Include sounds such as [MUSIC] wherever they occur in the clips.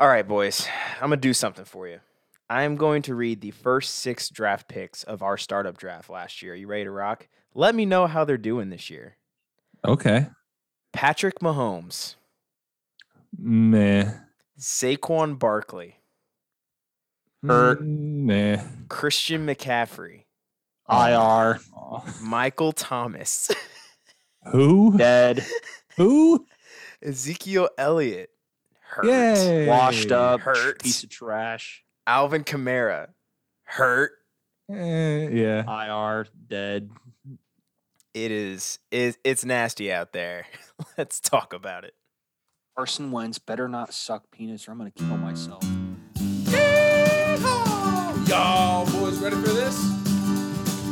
All right, boys. I'm going to do something for you. I'm going to read the first six draft picks of our startup draft last year. You ready to rock? Let me know how they're doing this year. Okay. Patrick Mahomes, Meh. Saquon Barkley, Hurt. Meh. Christian McCaffrey, IR. Michael Thomas, [LAUGHS] Who? Dead. Who? Ezekiel Elliott, hurt. Yay. Washed up. Hurt. Piece of trash. Alvin Kamara, hurt. Eh, yeah. IR. Dead. It is it, it's nasty out there. [LAUGHS] Let's talk about it. Carson Wentz better not suck penis or I'm going to kill myself. Yeehaw! Y'all boys ready for this?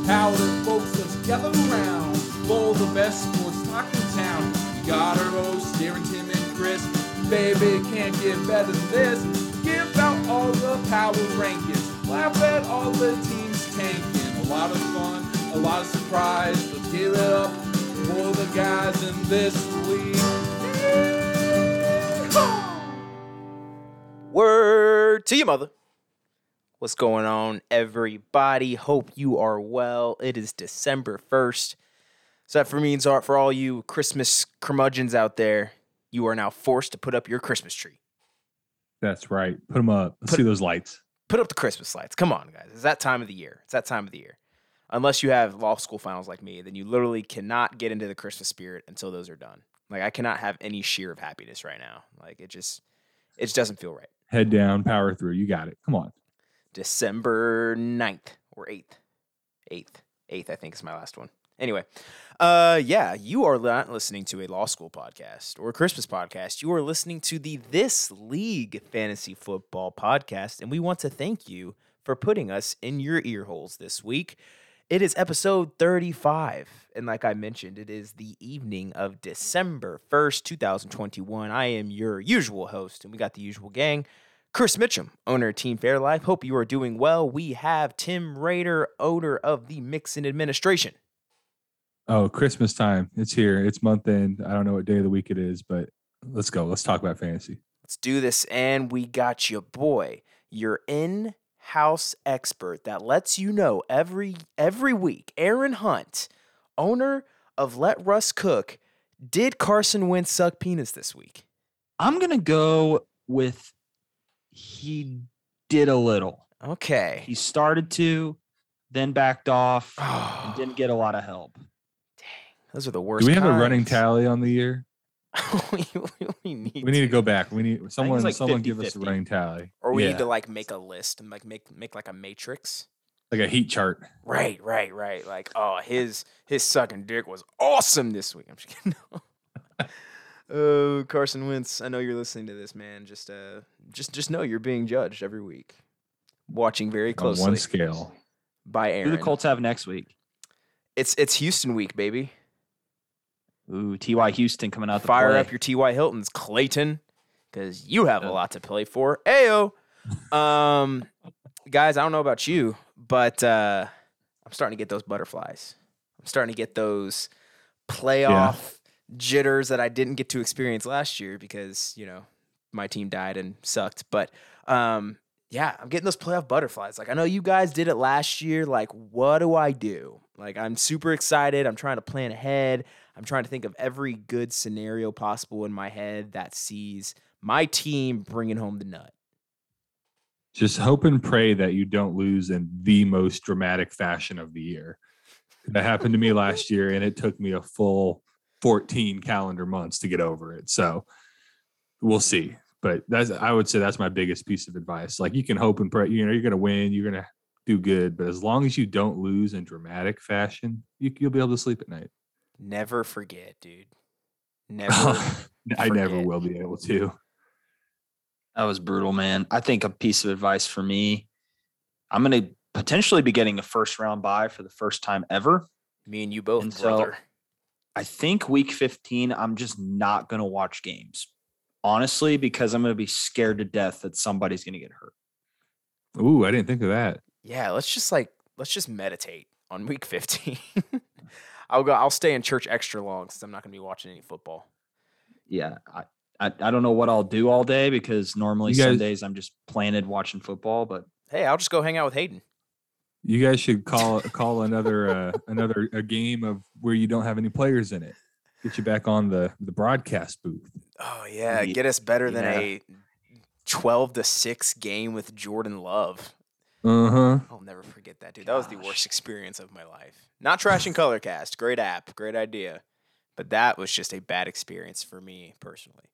Paladin folks, let's gather around for the best sports talk in town. You got our hosts, Darren, Tim, and Chris. Baby, can't get better than this. Give out all the power rankings. Laugh at all the teams tanking. A lot of fun, a lot of surprise. Let's give it up for the guys in this league. Word to your mother. What's going on, everybody? Hope you are well. It is December 1st. So that for me means for all you Christmas curmudgeons out there, you are now forced to put up your Christmas tree. That's right. Put them up. Let's Put- see those lights. Put up the Christmas lights. Come on, guys. It's that time of the year. It's that time of the year. Unless you have law school finals like me, then you literally cannot get into the Christmas spirit until those are done. Like I cannot have any sheer of happiness right now. Like it just it just doesn't feel right. Head down, power through. You got it. Come on. December 9th or 8th. 8th. 8th, I think is my last one. Anyway, uh, yeah, you are not listening to a law school podcast or a Christmas podcast. You are listening to the This League Fantasy Football podcast, and we want to thank you for putting us in your ear holes this week. It is episode 35, and like I mentioned, it is the evening of December 1st, 2021. I am your usual host, and we got the usual gang. Chris Mitchum, owner of Team Fairlife. Hope you are doing well. We have Tim Raider, owner of the Mixon administration. Oh, Christmas time. It's here. It's month end. I don't know what day of the week it is, but let's go. Let's talk about fantasy. Let's do this. And we got your boy, your in-house expert that lets you know every every week. Aaron Hunt, owner of Let Russ Cook. Did Carson Wentz suck penis this week? I'm going to go with he did a little. Okay. He started to, then backed off, Oh, and [SIGHS] didn't get a lot of help. Dang. Those are the worst. Do we have a running tally on the year? [LAUGHS] we, we need We need to go back. We need someone. like someone give us a running tally. Or we Yeah, need to like make a list and like make make like a matrix. like a heat chart. Right, right, right. Like, oh, his his sucking dick was awesome this week. [LAUGHS] I'm just kidding. [LAUGHS] oh, Carson Wentz, I know you're listening to this, man. Just uh, just just know you're being judged every week, watching very closely. on closely one scale. by Who Aaron. the Colts have next week? It's it's Houston week, baby. Ooh, T.Y. Houston coming out Fire play. up your T.Y. Hiltons, Clayton, because you have a lot to play for. Ayo. Um, guys, I don't know about you, but uh, I'm starting to get those butterflies. I'm starting to get those playoff jitters that I didn't get to experience last year because you know my team died and sucked. But um, yeah, I'm getting those playoff butterflies. Like I know you guys did it last year. Like, what do I do? Like I'm super excited. I'm trying to plan ahead. I'm trying to think of every good scenario possible in my head that sees my team bringing home the nut. Just hope and pray that you don't lose in the most dramatic fashion of the year. That happened to me last year, and it took me a full 14 calendar months to get over it. So we'll see. But that's I would say that's my biggest piece of advice. Like you can hope and pray, you know, you're gonna win, you're gonna do good, but as long as you don't lose in dramatic fashion, you, you'll be able to sleep at night. Never forget, dude. [LAUGHS] Never. I never will be able to. That was brutal, man. I think a piece of advice for me, I'm going to potentially be getting a first round buy for the first time ever. Me and you both, And so- I think week 15, I'm just not going to watch games, honestly, because I'm going to be scared to death that somebody's going to get hurt. Ooh, I didn't think of that. Yeah, let's just like let's just meditate on week 15. [LAUGHS] I'll go I'll stay in church extra long since I'm not going to be watching any football. Yeah. I, I, I don't know what I'll do all day because normally You guys- Sundays I'm just planted watching football, but Hey, I'll just go hang out with Hayden. You guys should call [LAUGHS] call another uh, another a game of where you don't have any players in it. Get you back on the the broadcast booth. Oh yeah, Ye- get us better than yeah. a twelve to six game with Jordan Love. Uh huh. I'll never forget that, dude. That was the worst experience of my life. Not trashing Colorcast, great app, great idea, but that was just a bad experience for me personally.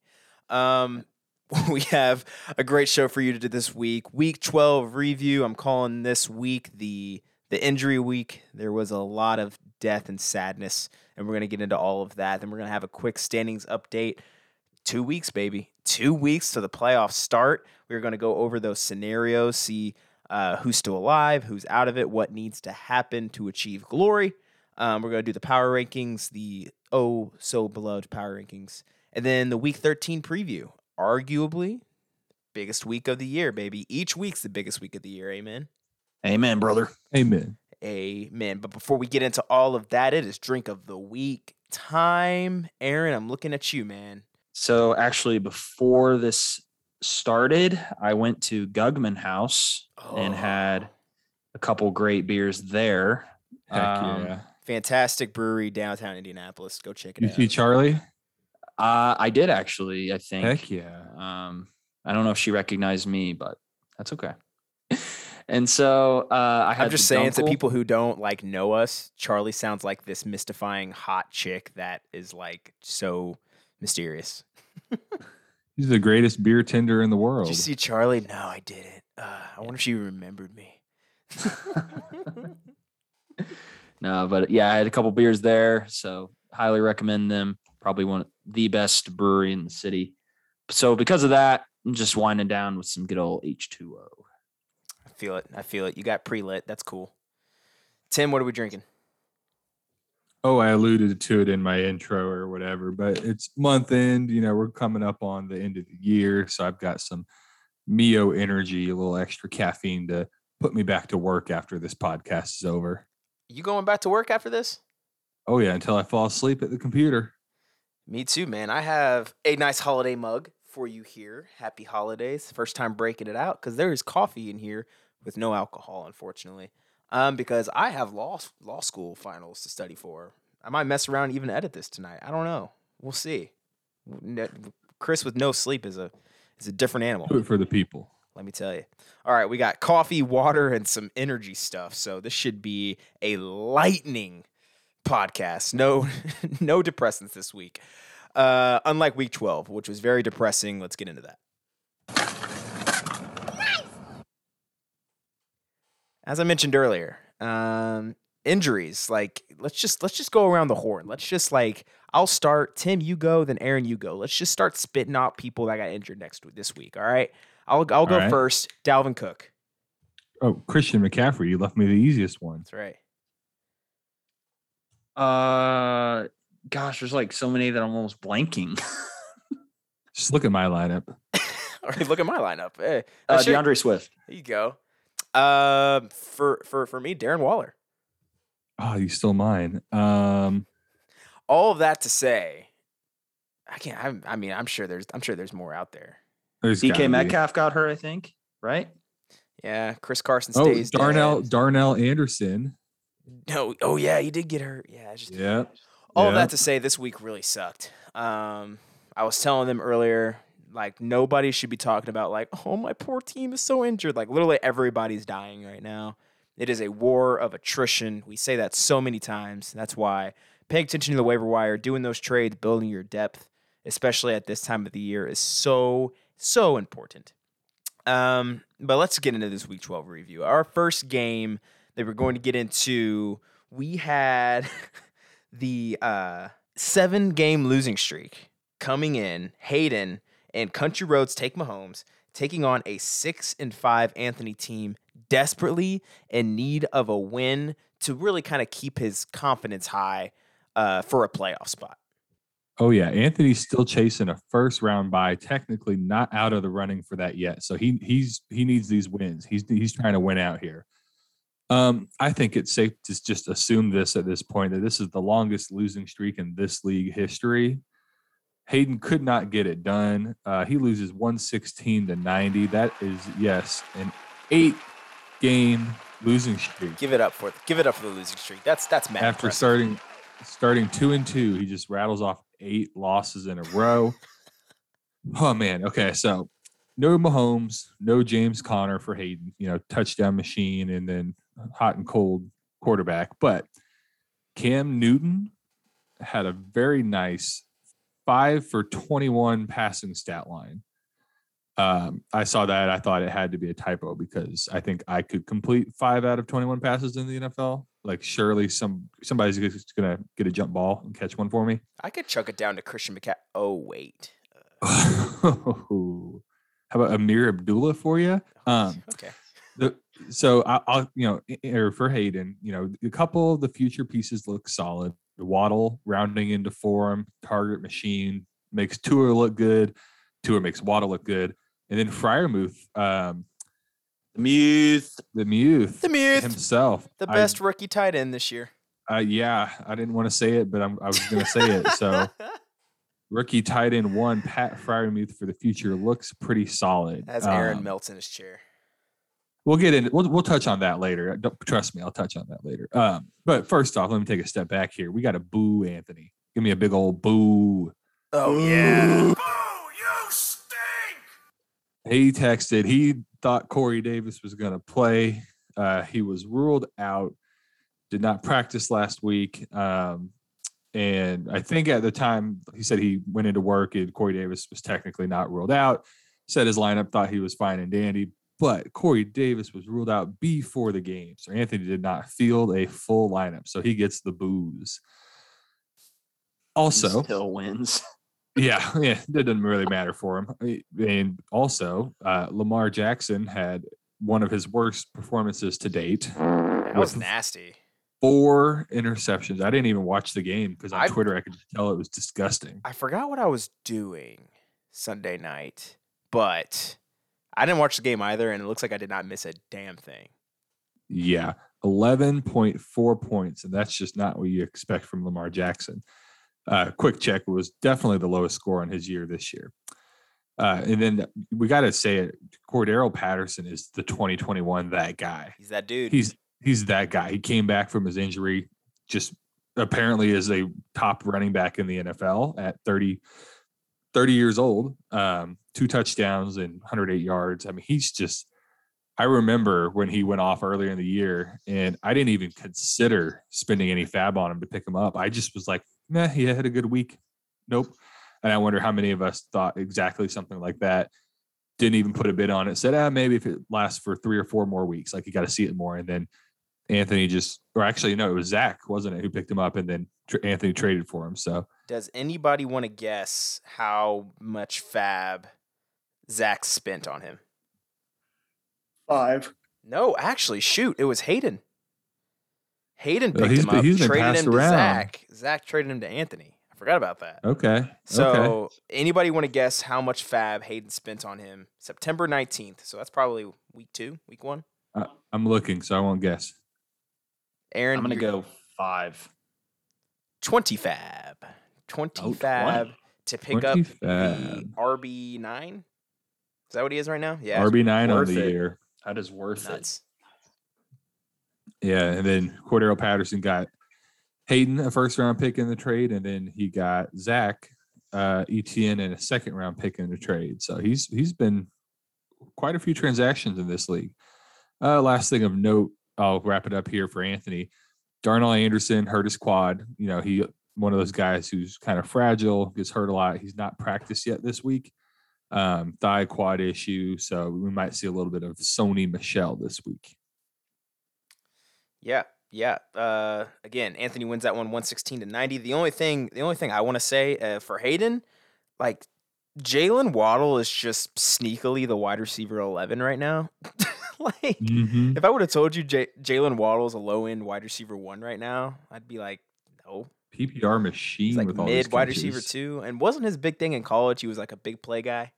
Um, [LAUGHS] we have a great show for you to do this week. Week twelve review. I'm calling this week the the injury week. There was a lot of death and sadness, and we're gonna get into all of that. Then we're gonna have a quick standings update. Two weeks, baby. Two weeks to the playoffs start. We're gonna go over those scenarios, see uh, who's still alive, who's out of it, what needs to happen to achieve glory. Um, we're going to do the power rankings, the oh so beloved power rankings, and then the week 13 preview. Arguably, biggest week of the year, baby. Each week's the biggest week of the year. Amen. amen, brother. Amen. Amen. But before we get into all of that, it is drink of the week time. Aaron, I'm looking at you, man. So actually, before this started, I went to Guggman Haus and had Oh, a couple great beers there. Heck Um, yeah. fantastic brewery downtown Indianapolis. Go check it You out. see Charlie? Uh, I did actually. I think. Heck yeah. Um, I don't know if she recognized me, but that's okay. [LAUGHS] and so uh, I had I'm just the saying to people who don't like know us, Charlie sounds like this mystifying hot chick that is like so mysterious. [LAUGHS] He's the greatest beer tender in the world. Did you see Charlie? No, I didn't. Uh, I wonder if she remembered me. [LAUGHS] No, but yeah, I had a couple beers there, so highly recommend them. Probably one of the best brewery in the city. So because of that, I'm just winding down with some good old H2O. I feel it. I feel it. You got pre lit. That's cool. Tim, what are we drinking? Oh, I alluded to it in my intro or whatever, but it's month end. You know, we're coming up on the end of the year. So I've got some Mio energy, a little extra caffeine to put me back to work after this podcast is over. You going back to work after this? Oh, yeah, until I fall asleep at the computer. Me too, man. I have a nice holiday mug for you here. Happy holidays. First time breaking it out because there is coffee in here with no alcohol, unfortunately. Um, because I have law law school finals to study for. I might mess around and even edit this tonight. I don't know. We'll see. Chris with no sleep is a is a different animal. Do it for the people. Let me tell you. All right, we got coffee, water, and some energy stuff. So this should be a lightning podcast. No, [LAUGHS] no depressants this week. Uh, unlike week 12, which was very depressing. Let's get into that. As I mentioned earlier, um, injuries. Like, let's just let's just go around the horn. Let's just like I'll start. Tim, you go. Then Aaron, you go. Let's just start spitting out people that got injured next week, this week. All right. I'll I'll go right. first. Dalvin Cook. Oh, Christian McCaffrey, you left me the easiest one. That's right. Uh, gosh, there's like so many that I'm almost blanking. [LAUGHS] Just look at my lineup. [LAUGHS] All right, look at my lineup. Hey, Uh, that's your- D'Andre Swift. There you go. Um, for for for me, Darren Waller. Oh, you still mine. Um, All of that to say, I can't. I, I mean, I'm sure there's. I'm sure there's more out there. there's gotta DK be. Metcalf got hurt, I think. Right? Yeah, Chris Carson Oh, stays. Darnell dead. Darrell Henderson. No. Oh yeah, he did get hurt. Yeah. Just. Yeah. All of yeah. that to say, this week really sucked. Um, I was telling them earlier, like nobody should be talking about like, oh my poor team is so injured. Like literally everybody's dying right now. It is a war of attrition. We say that so many times. That's why paying attention to the waiver wire, doing those trades, building your depth, especially at this time of the year, is so so important. Um, but let's get into this week 12 review. Our first game that we're going to get into, we had [LAUGHS] the uh, seven game losing streak coming in. Hayden and Country Roads take Mahomes, taking on a six and five Anthony team desperately in need of a win to really kind of keep his confidence high uh, for a playoff spot. Oh yeah, Anthony's still chasing a first round bye. Technically not out of the running for that yet. So he he's he needs these wins. He's he's trying to win out here. Um, I think it's safe to just assume this at this point that this is the longest losing streak in this league history. Hayden could not get it done. Uh, he loses 116 to 90. That is, yes, an eight game losing streak. Give it up for give it up for the losing streak. That's that's mad After impressive. starting starting two and two, he just rattles off eight losses in a row. [LAUGHS] oh man. Okay, so no Mahomes, no James Conner for Hayden, you know, touchdown machine and then hot and cold quarterback. But Cam Newton had a very nice five for 21 passing stat line. Um, I saw that. I thought it had to be a typo because I think I could complete five out of 21 passes in the NFL. Like surely some somebody's gonna get a jump ball and catch one for me. I could chuck it down to Christian McCaffrey. Oh wait. [LAUGHS] How about Ameer Abdullah for you? Um, okay. the so I, I'll you know or for Hayden, you know, a couple of the future pieces look solid. Waddle rounding into form, target machine makes Tua look good. Tua makes Waddle look good, and then Freiermuth, um, The Muth. the Muth The Muth, himself, the I- best rookie tight end this year. uh, yeah, I didn't want to say it, but I'm, I was going to say it. So [LAUGHS] rookie tight end one, Pat Freiermuth for the future looks pretty solid. As Aaron Um, melts in his chair. We'll get in. We'll, we'll touch on that later. Don't trust me. I'll touch on that later. Um, but first off, let me take a step back here. We got a boo, Anthony. Give me a big old boo. Oh yeah. Boo, you stink. He texted. He thought Corey Davis was going to play. Uh, he was ruled out. Did not practice last week. Um, and I think at the time he said he went into work and Corey Davis was technically not ruled out. Said his lineup thought he was fine and dandy, but Corey Davis was ruled out before the game. So Anthony did not field a full lineup. So he gets the booze. Also, still wins. [LAUGHS] yeah, [LAUGHS] yeah, that doesn't really matter for him. And also, uh, Lamar Jackson had one of his worst performances to date. That was nasty. Four interceptions. I didn't even watch the game because on I- Twitter I could just tell it was disgusting. I forgot what I was doing Sunday night, but I didn't watch the game either, and it looks like I did not miss a damn thing. Yeah, eleven point four points, and that's just not what you expect from Lamar Jackson. Uh, quick check was definitely the lowest score on his year this year. Uh, and then we got to say it, Cordarrelle Patterson is the 2021 that guy. He's that dude. he's he's that guy. He came back from his injury, just apparently is a top running back in the NFL at 30, 30 years old. Um, two touchdowns and 108 yards. I mean, he's just. I remember when he went off earlier in the year, and I didn't even consider spending any fab on him to pick him up. I just was like, "Nah, he had a good week." Nope. And I wonder how many of us thought exactly something like that didn't even put a bid on it. Said, ah, maybe if it lasts for three or four more weeks, like you got to see it more. And then Anthony just, or actually, no, it was Zach, wasn't it, who picked him up, and then tr- Anthony traded for him. So Does anybody want to guess how much fab Zach spent on him? Five. No, actually, shoot, it was Hayden. Hayden Well, picked he's him been- up, he's been traded passed him to around. Zach. Zach traded him to Anthony. I forgot about that. okay, So, okay. anybody want to guess how much fab Hayden spent on him? September 19th. So, that's probably week two, week one. I, I'm looking, so I won't guess. Aaron, I'm gonna go five. 20 fab. 20 Oh, fab 20. to pick up 20 the. RB9. Is that what he is right now? Yeah. RB nine on worth the it. year. That is worth it. nuts. Yeah, and then Cordarrelle Patterson got Hayden a first round pick in the trade, and then he got Zach uh, ETN and a second round pick in the trade. So he's he's been quite a few transactions in this league. Uh, last thing of note, I'll wrap it up here for Anthony. Darrell Henderson hurt his quad. You know, he one of those guys who's kind of fragile, gets hurt a lot. He's not practiced yet this week. Um, thigh quad issue, so we might see a little bit of Sony Michel this week. Yeah, yeah. Uh, again, Anthony wins that one, one sixteen to ninety. The only thing, the only thing I want to say uh, for Hayden, like Jaylen Waddle is just sneakily the wide receiver eleven right now. [LAUGHS] like, Mhm. if I would have told you J- Jaylen Waddle is a low end wide receiver one right now, I'd be like, no. PPR machine He's like with all these mid wide receiver two, and wasn't his big thing in college? He was like a big play guy,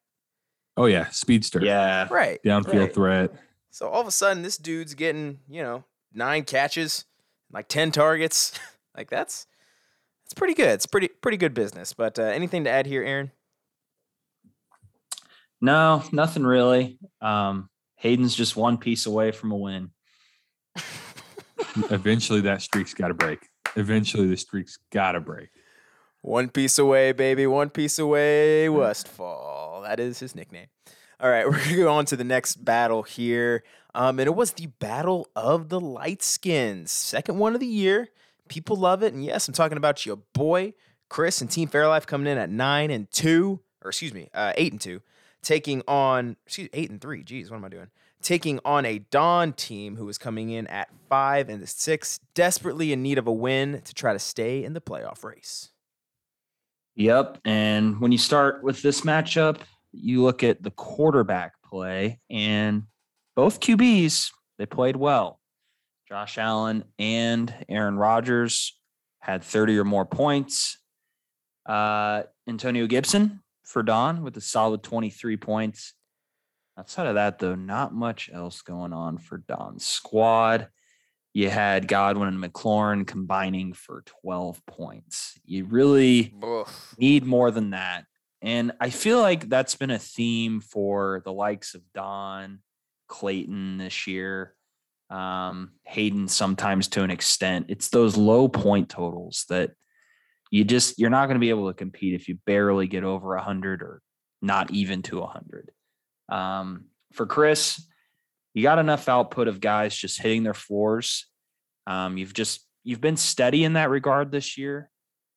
Oh yeah, speedster. Yeah. right? downfield right. threat. So all of a sudden, this dude's getting you know nine catches, like ten targets. [LAUGHS] like that's It's pretty good. It's pretty pretty good business. But uh, anything to add here, Aaron? No, nothing really. Um, Hayden's just one piece away from a win. [LAUGHS] Eventually, that streak's got to break. Eventually, the streak's got to break. One piece away, baby. One piece away, Westfall. That is his nickname. All right, [LAUGHS] we're gonna go on to the next battle here. Um, and it was the Battle of the Light Skins, second one of the year. People love it, and yes, I'm talking about your boy Chris and Team Fairlife coming in at nine and two, or excuse me, uh, eight and two, taking on excuse eight and three. Geez, what am I doing? Taking on a Dawn team who is coming in at five and six, desperately in need of a win to try to stay in the playoff race. Yep. And when you start with this matchup, you look at the quarterback play, and both QBs, they played well. Josh Allen and Aaron Rodgers had 30 or more points. Uh, Antonio Gibson for Don with a solid 23 points. Outside of that, though, not much else going on for Don's squad. You had Godwin and McLaurin combining for 12 points. You really Oof. need more than that. And I feel like that's been a theme for the likes of Don, Clayton this year, um, Hayden sometimes to an extent. It's those low point totals that you just you're not going to be able to compete if you barely get over a hundred or not even to a hundred. Um, for Chris, you got enough output of guys just hitting their floors. Um, you've just you've been steady in that regard this year.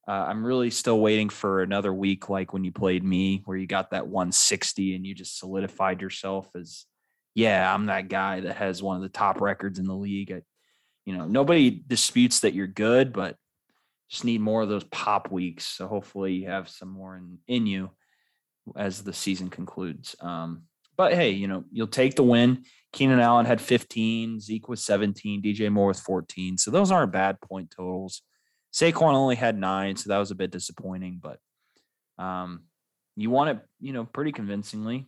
Uh, I'm really still waiting for another week, like when you played me, where you got that 160 and you just solidified yourself as, yeah, I'm that guy that has one of the top records in the league. I, you know, nobody disputes that you're good, but just need more of those pop weeks. So hopefully you have some more in, in you as the season concludes. Um, but hey, you know, you'll take the win. Keenan Allen had 15, Zeke was 17, DJ Moore with 14. So those aren't bad point totals. Saquon only had nine, so that was a bit disappointing, but um, you won it, you know, pretty convincingly,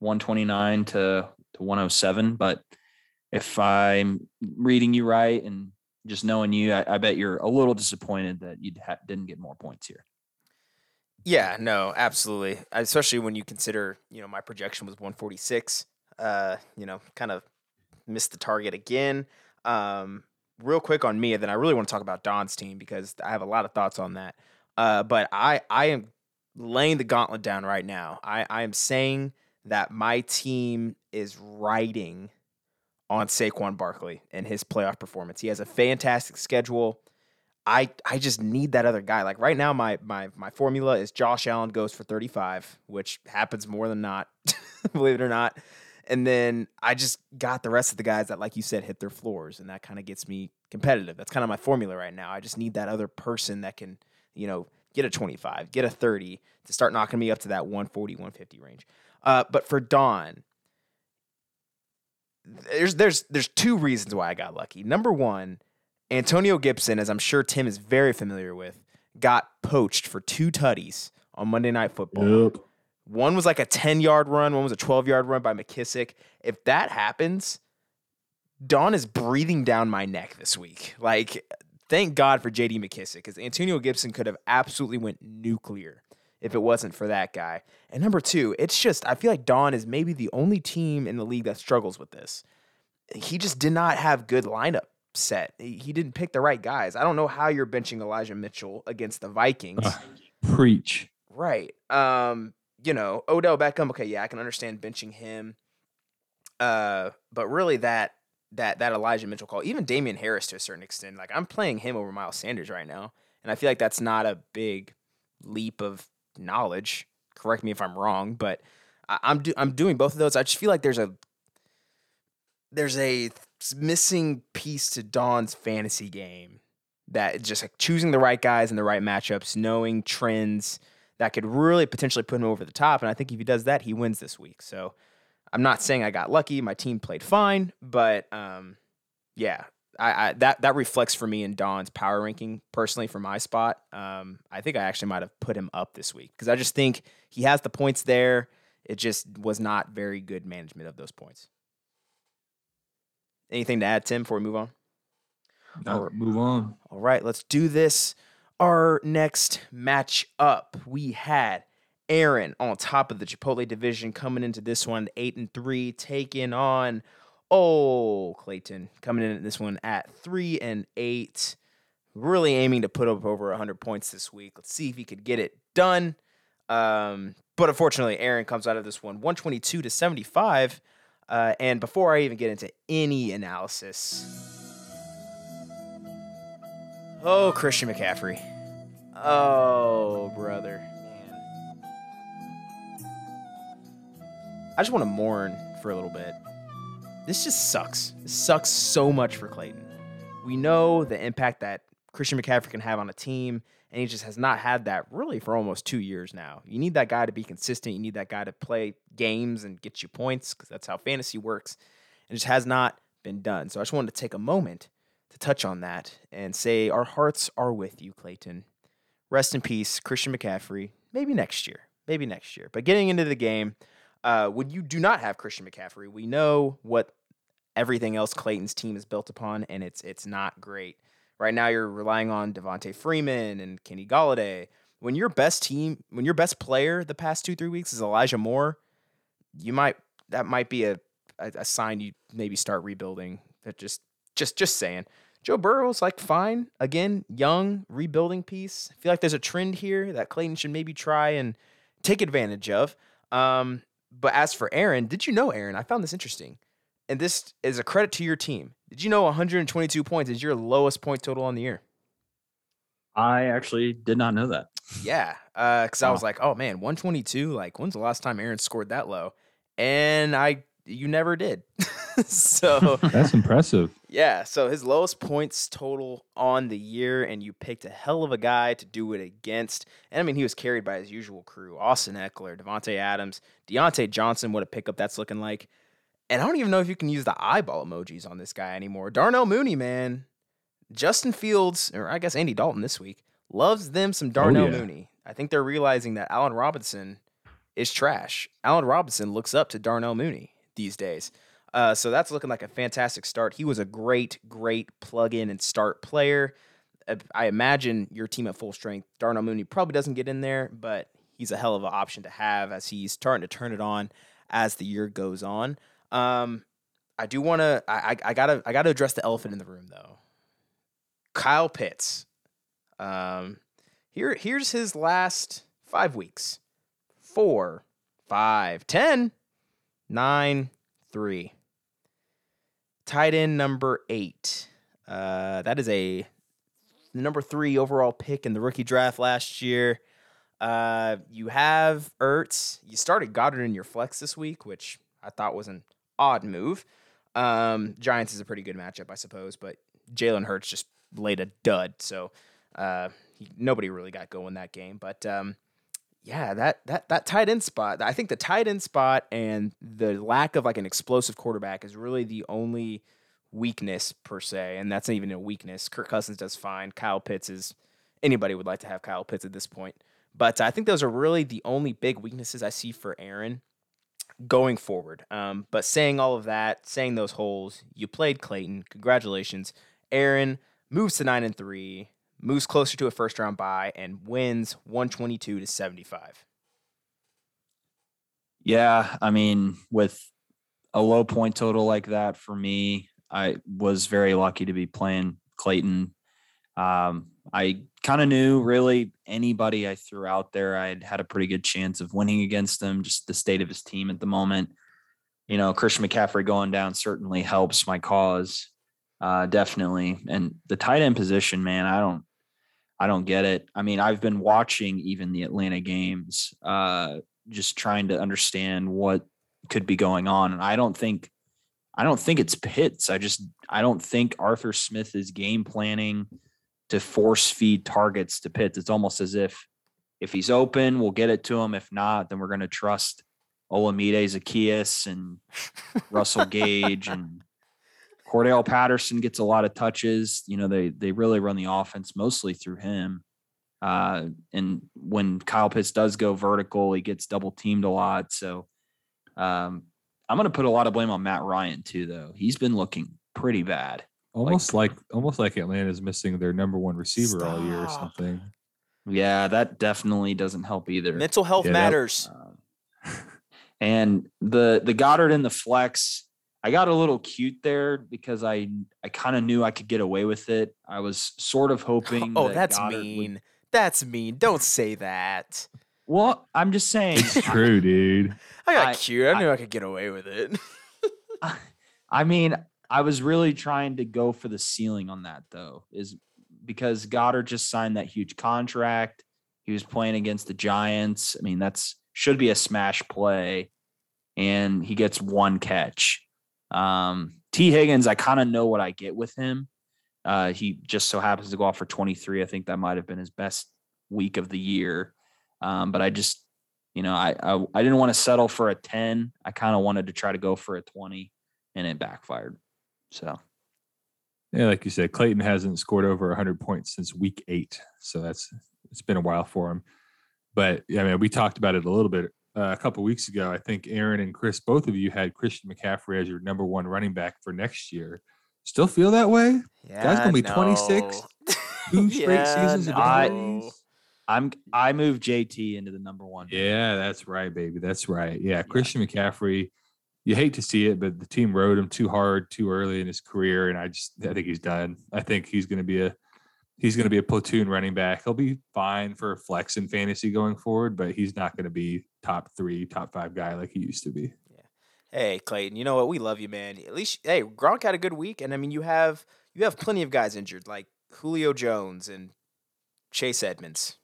129 to to 107. But if I'm reading you right and just knowing you, I, I bet you're a little disappointed that you ha- didn't get more points here. Yeah, no, absolutely. Especially when you consider, you know, my projection was 146. Uh, you know, kind of missed the target again. Um, real quick on me, and then I really want to talk about Don's team because I have a lot of thoughts on that. Uh, but I I am laying the gauntlet down right now. I, I am saying that my team is riding on Saquon Barkley and his playoff performance. He has a fantastic schedule. I I just need that other guy. Like right now, my my my formula is Josh Allen goes for 35, which happens more than not, [LAUGHS] believe it or not. And then I just got the rest of the guys that, like you said, hit their floors, and that kind of gets me competitive. That's kind of my formula right now. I just need that other person that can, you know, get a 25, get a 30 to start knocking me up to that 140, 150 range. Uh, but for Don, there's there's there's two reasons why I got lucky. Number one, Antonio Gibson, as I'm sure Tim is very familiar with, got poached for two tutties on Monday Night Football. Yep. One was like a 10 yard run, one was a 12 yard run by McKissic. If that happens, Dawn is breathing down my neck this week. Like, thank God for JD McKissic because Antonio Gibson could have absolutely went nuclear if it wasn't for that guy. And number two, it's just, I feel like Dawn is maybe the only team in the league that struggles with this. He just did not have good lineup set. He didn't pick the right guys. I don't know how you're benching Elijah Mitchell against the Vikings. Ugh. Preach. Right. Um, you know, Odell Beckham, okay, yeah, I can understand benching him. Uh, but really that that that Elijah Mitchell call, even Damien Harris to a certain extent, like I'm playing him over Miles Sanders right now. And I feel like that's not a big leap of knowledge. Correct me if I'm wrong, but I, I'm do, I'm doing both of those. I just feel like there's a there's a missing piece to Dawn's fantasy game that just like choosing the right guys and the right matchups, knowing trends that could really potentially put him over the top. And I think if he does that, he wins this week. So I'm not saying I got lucky. My team played fine, but um, yeah, I, I that that reflects for me in Don's power ranking personally for my spot. Um, I think I actually might have put him up this week because I just think he has the points there. It just was not very good management of those points. Anything to add, Tim, before we move on? Now, move on. All right, let's do this. our next match up, we had Aaron on top of the Chipotle division coming into this one eight and three, taking on oh Clayton coming in at this one at three and eight. Really aiming to put up over 100 points this week. Let's see if he could get it done. Um, but unfortunately, Aaron comes out of this one 122 to 75. Uh, and before I even get into any analysis, oh, Christian McCaffrey. Oh, brother. Man. I just want to mourn for a little bit. This just sucks. This sucks so much for Clayton. We know the impact that Christian McCaffrey can have on a team, and he just has not had that really for almost two years now. You need that guy to be consistent. You need that guy to play games and get you points because that's how fantasy works. And just has not been done. So I just wanted to take a moment to touch on that and say our hearts are with you, Clayton. Rest in peace, Christian McCaffrey. Maybe next year. Maybe next year. But getting into the game, uh, when you do not have Christian McCaffrey, we know what everything else Clayton's team is built upon, and it's it's not great. Right now, you're relying on Devonta Freeman and Kenny Golladay. When your best team, when your best player the past two three weeks is Elijah Moore, you might that might be a a, a sign you maybe start rebuilding. That just just just saying. Joe Burrow's like fine again, young rebuilding piece. I feel like there's a trend here that Clayton should maybe try and take advantage of. Um, but as for Aaron, did you know Aaron? I found this interesting, and this is a credit to your team. Did you know 122 points is your lowest point total on the year? I actually did not know that. Yeah, uh, because I was like, oh man, 122. Like, when's the last time Aaron scored that low? And I, you never did. [LAUGHS] so [LAUGHS] That's impressive. yeah, so his lowest points total on the year, and you picked a hell of a guy to do it against. And I mean, he was carried by his usual crew: Austin Ekeler, Davante Adams, Diontae Johnson. What a pickup that's looking like. And I don't even know if you can use the eyeball emojis on this guy anymore. Darnell Mooney, man. Justin Fields, or I guess Andy Dalton this week, loves them some oh, Darnell yeah. Mooney. I think they're realizing that Allen Robinson is trash. Allen Robinson looks up to Darnell Mooney these days. Uh, so that's looking like a fantastic start. He was a great, great plug in and start player. Uh, I imagine your team at full strength, Darnell Mooney probably doesn't get in there, but he's a hell of an option to have as he's starting to turn it on as the year goes on. Um, I do want to. I, I I gotta I gotta address the elephant in the room though. Kyle Pitts. Um, here here's his last five weeks: four, five, ten, nine, three. Tight end number eight. Uh, that is a number three overall pick in the rookie draft last year. Uh, you have Ertz. You started Goedert in your flex this week, which I thought was an odd move. Um, Giants is a pretty good matchup, I suppose, but Jalen Hurts just laid a dud, so uh, he, nobody really got going that game. But um, yeah, that that that tight end spot. I think the tight end spot and the lack of like an explosive quarterback is really the only weakness per se, and that's not even a weakness. Kirk Cousins does fine. Kyle Pitts is anybody would like to have Kyle Pitts at this point, but I think those are really the only big weaknesses I see for Aaron going forward. Um, but saying all of that, saying those holes, you played Clayton. Congratulations, Aaron moves to nine and three, moves closer to a first round bye, and wins one twenty two to seventy five. Yeah, I mean, with a low point total like that for me, I was very lucky to be playing Clayton. Um, I kind of knew really anybody I threw out there, I'd had a pretty good chance of winning against them. Just the state of his team at the moment. You know, Christian McCaffrey going down certainly helps my cause, uh, definitely. And the tight end position, man, I don't, I don't get it. I mean, I've been watching even the Atlanta games, uh, just trying to understand what could be going on. And I don't think, I don't think it's Pitts. I just, I don't think Arthur Smith is game planning to force feed targets to Pitts. It's almost as if if he's open, we'll get it to him. If not, then we're going to trust Olamide Zaccheaus and [LAUGHS] Russell Gage and Cordarrelle Patterson gets a lot of touches. You know, they they really run the offense mostly through him. Uh, and when Kyle Pitts does go vertical, he gets double teamed a lot. So um, I'm going to put a lot of blame on Matt Ryan too, though. He's been looking pretty bad. Almost like, almost like Atlanta's missing their number one receiver all year or something. Yeah, that definitely doesn't help either. Mental health Yeah, that- matters. Um, and the the Goedert and the flex, I got a little cute there because I I kind of knew I could get away with it. I was sort of hoping. oh, that that's Goedert would- mean. That's mean. Don't say that. well, I'm just saying. It's true, dude. [LAUGHS] I got I- cute. I I- knew I could get away with it. [LAUGHS] I mean, I was really trying to go for the ceiling on that though, is because Goedert just signed that huge contract. He was playing against the Giants. I mean, that's should be a smash play, and he gets one catch. Um, Tee Higgins, I kind of know what I get with him. Uh, he just so happens to go off for 23. I think that might have been his best week of the year. Um, but I just, you know, I I, I didn't want to settle for a 10. I kind of wanted to try to go for a 20 and it backfired. So Yeah, like you said, Clayton hasn't scored over 100 points since week eight, so that's it's been a while for him. But yeah, I mean, we talked about it a little bit uh, a couple weeks ago. I think Aaron and Chris, both of you had Christian McCaffrey as your number one running back for next year. Still feel that way? yeah, Guy's gonna be 26? [LAUGHS] Two straight Yeah, seasons of I, I'm I moved JT into the number one. Yeah, that's right, baby. That's right. Yeah, Christian McCaffrey. You hate to see it, but the team rode him too hard, too early in his career, and I just I think he's done. I think he's going to be a he's going to be a platoon running back. He'll be fine for flex and fantasy going forward, but he's not going to be top three, top five guy like he used to be. Yeah. Hey, Clayton, you know what? We love you, man. At least, hey, Gronk had a good week, and I mean, you have you have plenty of guys injured, like Julio Jones and Chase Edmonds.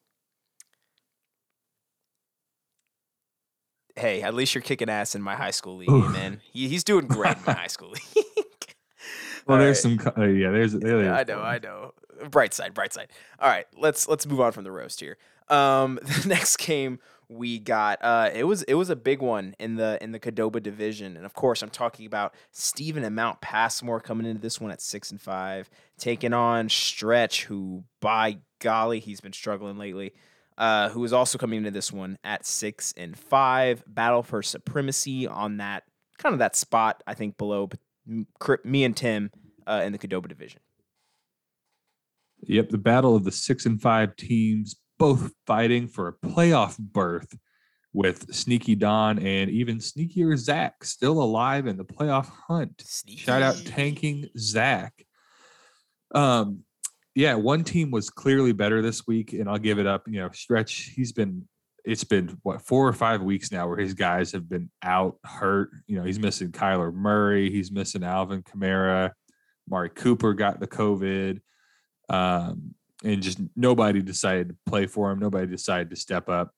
Hey, at least you're kicking ass in my high school league, man. He, he's doing great in my [LAUGHS] high school league. Well, All there's right. some, uh, yeah, there's, [LAUGHS] there Yeah, I know. I know. Bright side, bright side. All right, let's let's move on from the roast here. Um, [LAUGHS] the next game we got, uh, it was it was a big one in the in the Cadoba division, and of course, I'm talking about Stephen and Mount Passmore coming into this one at six and five, taking on Stretch, who by golly, he's been struggling lately. Uh, who is also coming into this one at six and five, battle for supremacy on that kind of that spot, I think below me and Tim uh, in the Cadoba division. Yep, the battle of the six and five teams, both fighting for a playoff berth, with Sneaky Don and even sneakier Zach still alive in the playoff hunt. Shout out tanking Zach. Um, yeah, one team was clearly better this week, and I'll give it up. You know, Stretch, he's been it's been what four or five weeks now where his guys have been out hurt. You know, he's missing Kyler Murray, he's missing Alvin Kamara, Mari Cooper got the COVID. Um, and just nobody decided to play for him. Nobody decided to step up.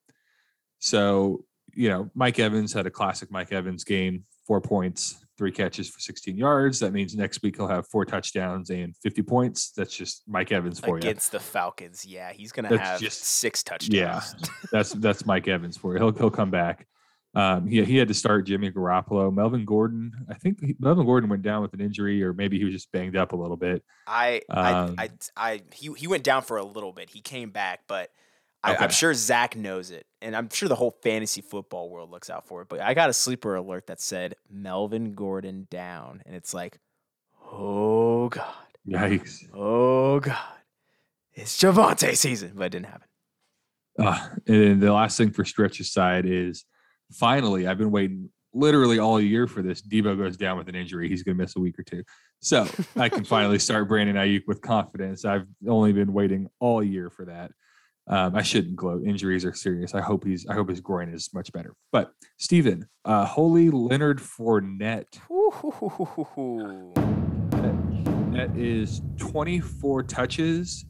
So, you know, Mike Evans had a classic Mike Evans game, four points, three catches for 16 yards. That means next week he'll have four touchdowns and 50 points. That's just Mike Evans for you. against the Falcons. Yeah, he's gonna That's have just- six touchdowns. Yeah, that's that's Mike Evans for you. He'll he'll come back. Um, he he had to start Jimmy Garoppolo, Melvin Gordon. I think he, Melvin Gordon went down with an injury, or maybe he was just banged up a little bit. I, Um, I, I, I, he, he went down for a little bit. He came back, but I, I'm sure Zach knows it, and I'm sure the whole fantasy football world looks out for it. But I got a sleeper alert that said Melvin Gordon down, and it's like, oh god, Yikes! oh god, it's Javonte season, but it didn't happen. Uh, and the last thing for Stretch's side is finally, I've been waiting literally all year for this. Deebo goes down with an injury. He's going to miss a week or two. So I can finally [LAUGHS] start Brandon Aiyuk with confidence. I've only been waiting all year for that. Um, I shouldn't gloat. Injuries are serious. I hope he's. I hope his groin is much better. But Steven, uh, holy Leonard Fournette. Ooh. That is 24 touches,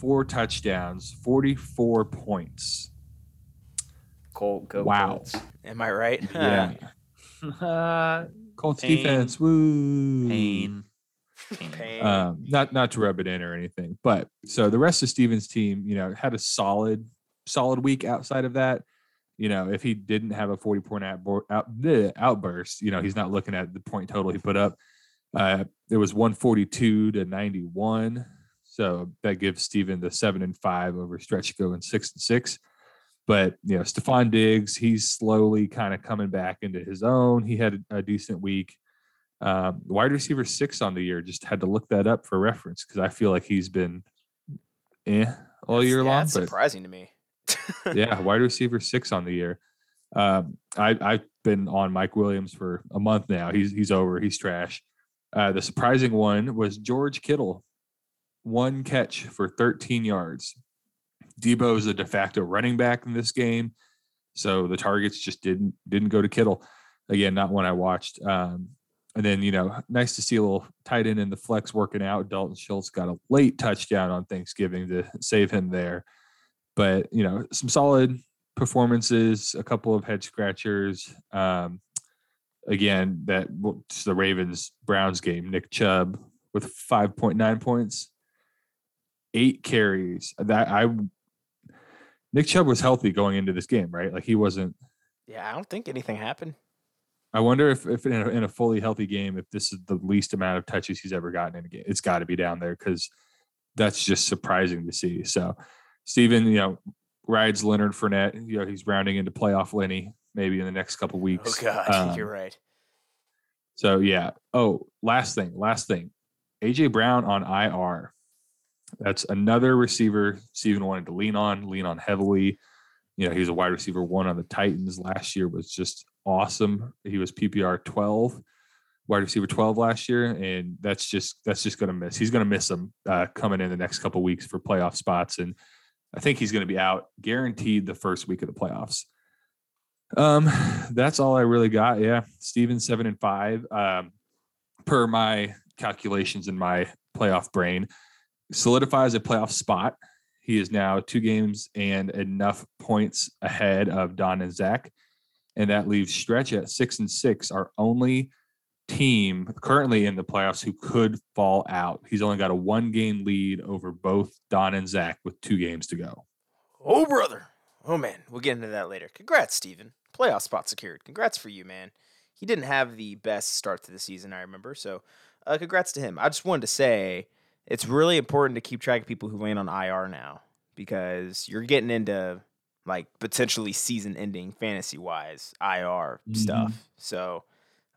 four touchdowns, 44 points. Colt, go Wow. Colts. Am I right? Yeah. [LAUGHS] Uh, Colts Pain. defense. Woo. pain. Pain. Pain. Um, not not to rub it in or anything, but so the rest of Steven's team, you know, had a solid solid week outside of that. You know, if he didn't have a 40 point out, out bleh, outburst, you know, he's not looking at the point total he put up. Uh, it was 142 to 91. So that gives Steven the seven and five over stretch going six and six. But you know, Stefon Diggs, he's slowly kind of coming back into his own. He had a, a decent week. Um, wide receiver six on the year. Just had to look that up for reference because I feel like he's been eh all year yeah, long. That's surprising to me. [LAUGHS] yeah, wide receiver six on the year. Um, I I've been on Mike Williams for a month now. He's he's over. He's trash. Uh, the surprising one was George Kittle, one catch for 13 yards. Deebo is a de facto running back in this game, so the targets just didn't didn't go to Kittle. Again, not one I watched. Um, and then you know, nice to see a little tight end in the flex working out. Dalton Schultz got a late touchdown on Thanksgiving to save him there. But you know, some solid performances, a couple of head scratchers. Um, again, that the Ravens Browns game. Nick Chubb with five point nine points, eight carries. That I Nick Chubb was healthy going into this game, right? Like he wasn't. Yeah, I don't think anything happened. I wonder if, if in, a, in a fully healthy game, if this is the least amount of touches he's ever gotten in a game, it's got to be down there because that's just surprising to see. So, Steven, you know, rides Leonard Fournette. You know, he's rounding into playoff Lenny maybe in the next couple weeks. Oh. God, [LAUGHS] Um, you're right. So yeah. Oh, last thing, last thing. AJ Brown on IR. That's another receiver Steven wanted to lean on, lean on heavily. You know, he was a wide receiver one on the Titans last year, was just awesome. He was PPR 12, wide receiver 12 last year. And that's just that's just gonna miss. He's gonna miss him uh, coming in the next couple weeks for playoff spots. And I think he's gonna be out guaranteed the first week of the playoffs. Um, that's all I really got. Yeah, Steven seven and five. Um, per my calculations in my playoff brain, solidifies a playoff spot. He is now two games and enough points ahead of Don and Zach, and that leaves Stretch at six and six, our only team currently in the playoffs who could fall out. He's only got a one game lead over both Don and Zach with two games to go. Oh brother. Oh man, we'll get into that later. Congrats, Steven. Playoff spot secured. Congrats for you, man. He didn't have the best start to the season, I remember. So, uh, congrats to him. I just wanted to say it's really important to keep track of people who land on IR now because you're getting into like potentially season ending fantasy wise IR stuff. So,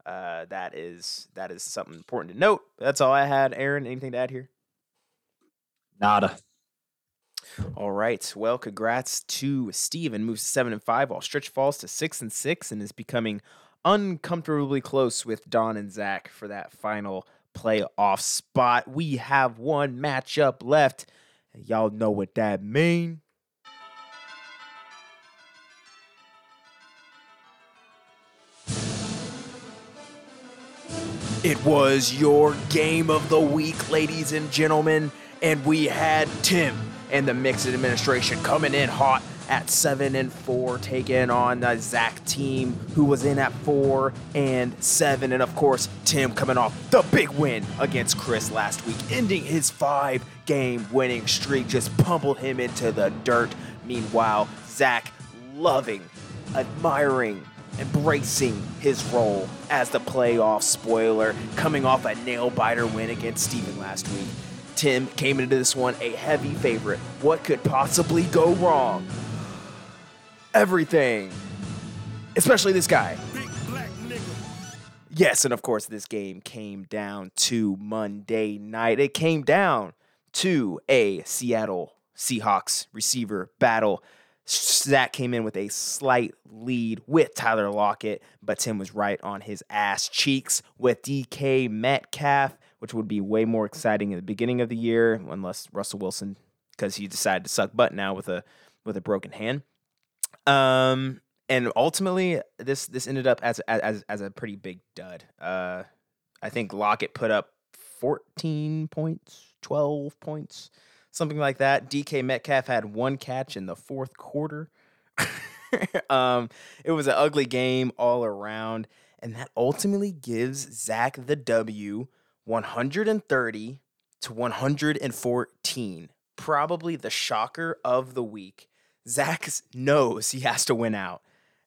uh, that is that is something important to note. That's all I had. Aaron, anything to add here? Nada. All right. Well, congrats to Steven. Moves to seven and five, while Stretch falls to six and six and is becoming uncomfortably close with Don and Zach for that final playoff spot. We have one matchup left. Y'all know what that mean. It was your game of the week, ladies and gentlemen, and we had Tim and the Mixon Administration coming in hot at seven and four, taking on the Zach team, who was in at four and seven, and of course Tim coming off the big win against Chris last week, ending his five-game winning streak, just pummeled him into the dirt. Meanwhile, Zach loving, admiring, embracing his role as the playoff spoiler, coming off a nail biter win against Steven last week. Tim came into this one a heavy favorite. What could possibly go wrong? Everything. Especially this guy. Yes, and of course, this game came down to Monday night. It came down to a Seattle Seahawks receiver battle. Zach came in with a slight lead with Tyler Lockett, but Tim was right on his ass cheeks with DK Metcalf, which would be way more exciting in the beginning of the year, unless Russell Wilson, because he decided to suck butt now with a with a broken hand. Um, and ultimately, this this ended up as as as a pretty big dud. Uh, I think Lockett put up 14 points, 12 points, something like that. DK Metcalf had one catch in the fourth quarter. [LAUGHS] um, it was an ugly game all around, and that ultimately gives Zach the W 130 to 114. Probably the shocker of the week. Zach knows he has to win out.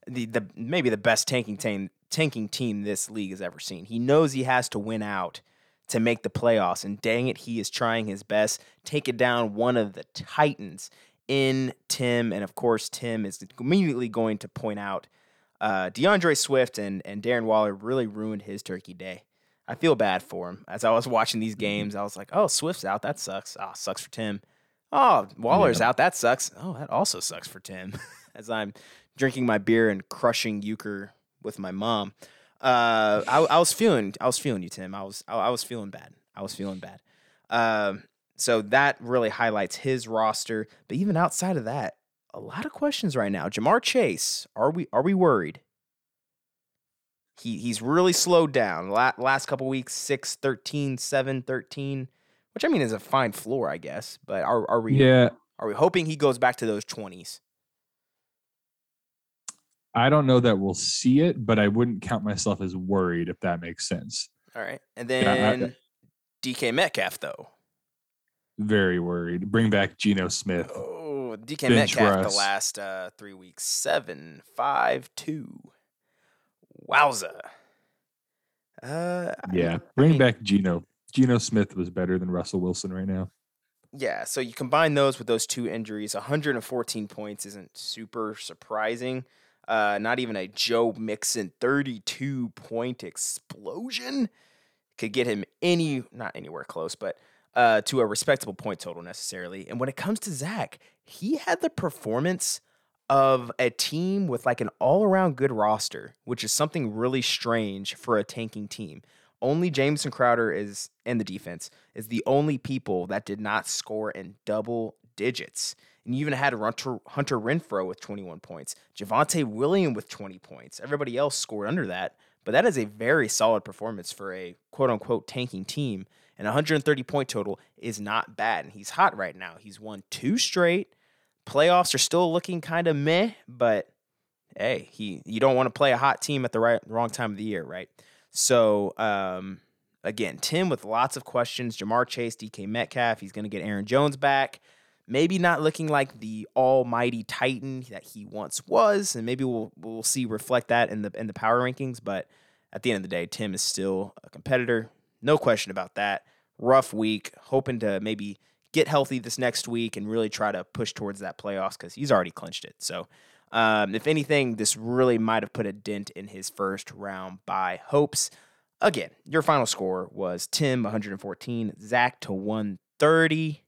The, the maybe the best tanking team tanking team this league has ever seen. He knows he has to win out to make the playoffs, and dang it, he is trying his best. Taking down one of the Titans in Tim, and of course, Tim is immediately going to point out uh, D'Andre Swift and and Darren Waller really ruined his turkey day. I feel bad for him. As I was watching these games, I was like, "Oh, Swift's out. That sucks. Oh, sucks for Tim. Oh, Waller's out. That sucks. Oh, that also sucks for Tim." [LAUGHS] As I'm drinking my beer and crushing euchre with my mom, uh, I, I was feeling, I was feeling you, Tim. I was, I, I was feeling bad. I was feeling bad. Um, so that really highlights his roster. But even outside of that, a lot of questions right now. Ja'Marr Chase, are we are we worried? He he's really slowed down. La- last couple weeks, 6, 13, 7, 13, which I mean is a fine floor, I guess. But are are we Yeah, are we hoping he goes back to those 20s? I don't know that we'll see it, but I wouldn't count myself as worried if that makes sense. All right. And Yeah, I- then DK Metcalf though. Very worried. Bring back Geno Smith. Oh, DK Bench Metcalf the last uh, three weeks. Seven, five, two. Wowza. Uh, Yeah, I bring mean, back Geno. Geno Smith was better than Russell Wilson right now. Yeah, so you combine those with those two injuries, 114 points isn't super surprising. Uh, not even a Joe Mixon 32 point explosion could get him any, not anywhere close, but uh, to a respectable point total necessarily. And when it comes to Zach, he had the performance of a team with like an all around good roster, which is something really strange for a tanking team. Only Jameson Crowder is in the defense is the only people that did not score in double digits. And you even had Hunter, Renfrow with 21 points, Javonte William with 20 points. Everybody else scored under that, but that is a very solid performance for a quote unquote tanking team. And 130 point total is not bad. And he's hot right now. He's won two straight. Playoffs are still looking kind of meh, but hey, he you don't want to play a hot team at the right wrong time of the year, right? So um, again, Tim with lots of questions. Ja'Marr Chase, DK Metcalf, he's going to get Aaron Jones back. Maybe not looking like the almighty Titan that he once was, and maybe we'll we'll see reflect that in the in the power rankings. But at the end of the day, Tim is still a competitor, no question about that. Rough week, hoping to maybe get healthy this next week and really try to push towards that playoffs because he's already clinched it. So, um, if anything, this really might have put a dent in his first round by hopes. Again, your final score was Tim 114, Zach to 130.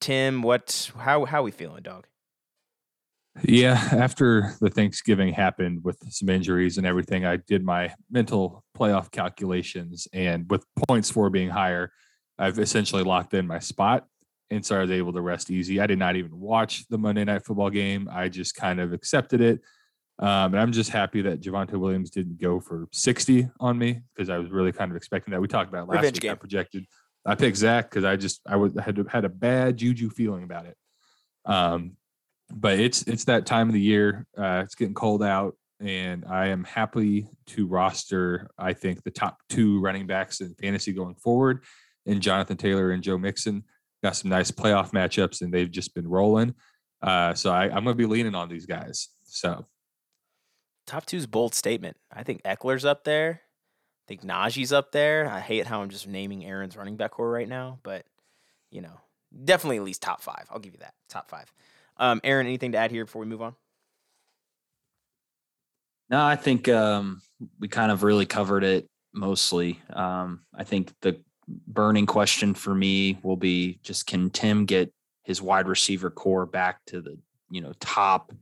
Tim, what? How how we feeling, dog? Yeah, after the Thanksgiving happened with some injuries and everything, I did my mental playoff calculations, and with points for being higher, I've essentially locked in my spot, and so I was able to rest easy. I did not even watch the Monday Night Football game; I just kind of accepted it, um, and I'm just happy that Javonte Williams didn't go for 60 on me because I was really kind of expecting that. We talked about last Revenge week. game. I projected. I picked Zach because I just I was had had a bad juju feeling about it. Um, but it's it's that time of the year. Uh, it's getting cold out, and I am happy to roster. I think the top two running backs in fantasy going forward, and Jonathan Taylor and Joe Mixon got some nice playoff matchups, and they've just been rolling. Uh, so I, I'm going to be leaning on these guys. So Top two's bold statement. I think Ekeler's up there. I think Najee's up there. I hate how I'm just naming Aaron's running back core right now, but you know, definitely at least top five. I'll give you that. Top five. Um, Aaron, anything to add here before we move on? No, I think um, we kind of really covered it mostly. Um, I think the burning question for me will be just can Tim get his wide receiver core back to the you know top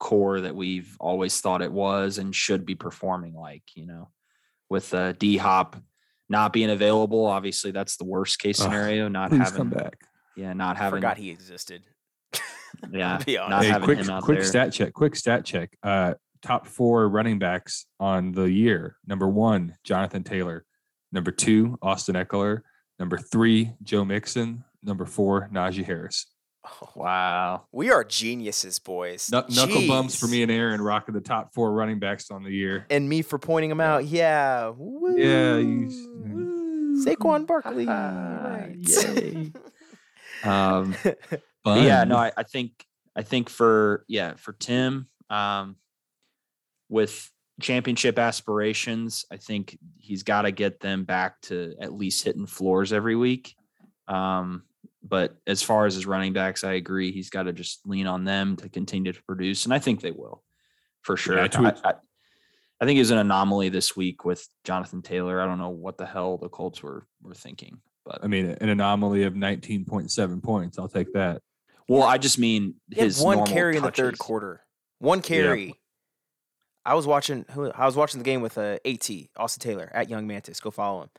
core that we've always thought it was and should be performing like you know with uh, D Hop not being available. Obviously, that's the worst case Ugh, scenario. Not please having come back. yeah, not I having forgot he existed. [LAUGHS] yeah, not Hey, having quick him out quick there. stat check. Quick stat check. Uh, top four running backs on the year. Number one, Jonathan Taylor. Number two, Austin Ekeler. Number three, Joe Mixon. Number four, Najee Harris. Wow. We are geniuses, boys. Knuck- knuckle bumps for me and Aaron rocking the top four running backs on the year. and me for pointing them out. Yeah. Woo. Yeah, you- Woo. Saquon Barkley. right. [LAUGHS] Um, [LAUGHS] But yeah, no, I, I think I think for yeah for Tim, um, with championship aspirations, I think he's got to get them back to at least hitting floors every week. Um, but as far as his running backs, I agree he's got to just lean on them to continue to produce, and I think they will for sure. I tweet- I, I think it was an anomaly this week with Jonathan Taylor. I don't know what the hell the Colts were were thinking, but I mean, an anomaly of 19.7 points. I'll take that. well, I just mean his one normal carry in the third quarter. One carry. I was watching. Who I was watching the game with uh, At Austin Taylor at Young Mantis. Go follow him.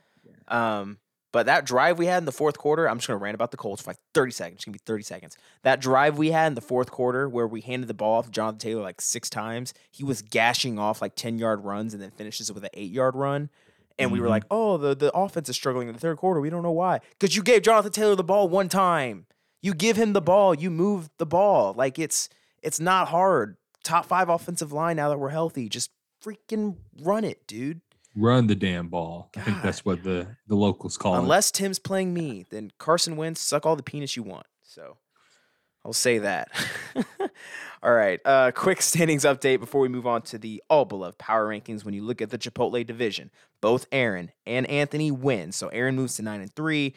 Um, but that drive we had in the fourth quarter, I'm just gonna rant about the Colts for like 30 seconds. It's gonna be 30 seconds. That drive we had in the fourth quarter where we handed the ball off to Jonathan Taylor like six times. He was gashing off like 10 yard runs and then finishes it with an eight yard run. And we were Mhm. like, oh, the, the offense is struggling in the third quarter. We don't know why. Because you gave Jonathan Taylor the ball one time. You give him the ball, you move the ball. Like it's it's not hard. Top five offensive line now that we're healthy. Just freaking run it, dude. Run the damn ball. I think that's what the the locals call it. Unless Tim's playing me, then Carson Wentz, suck all the penis you want. So I'll say that. [LAUGHS] all right. Uh, quick standings update before we move on to the all beloved power rankings. When you look at the Chipotle division, both Aaron and Anthony win. So Aaron moves to nine and three.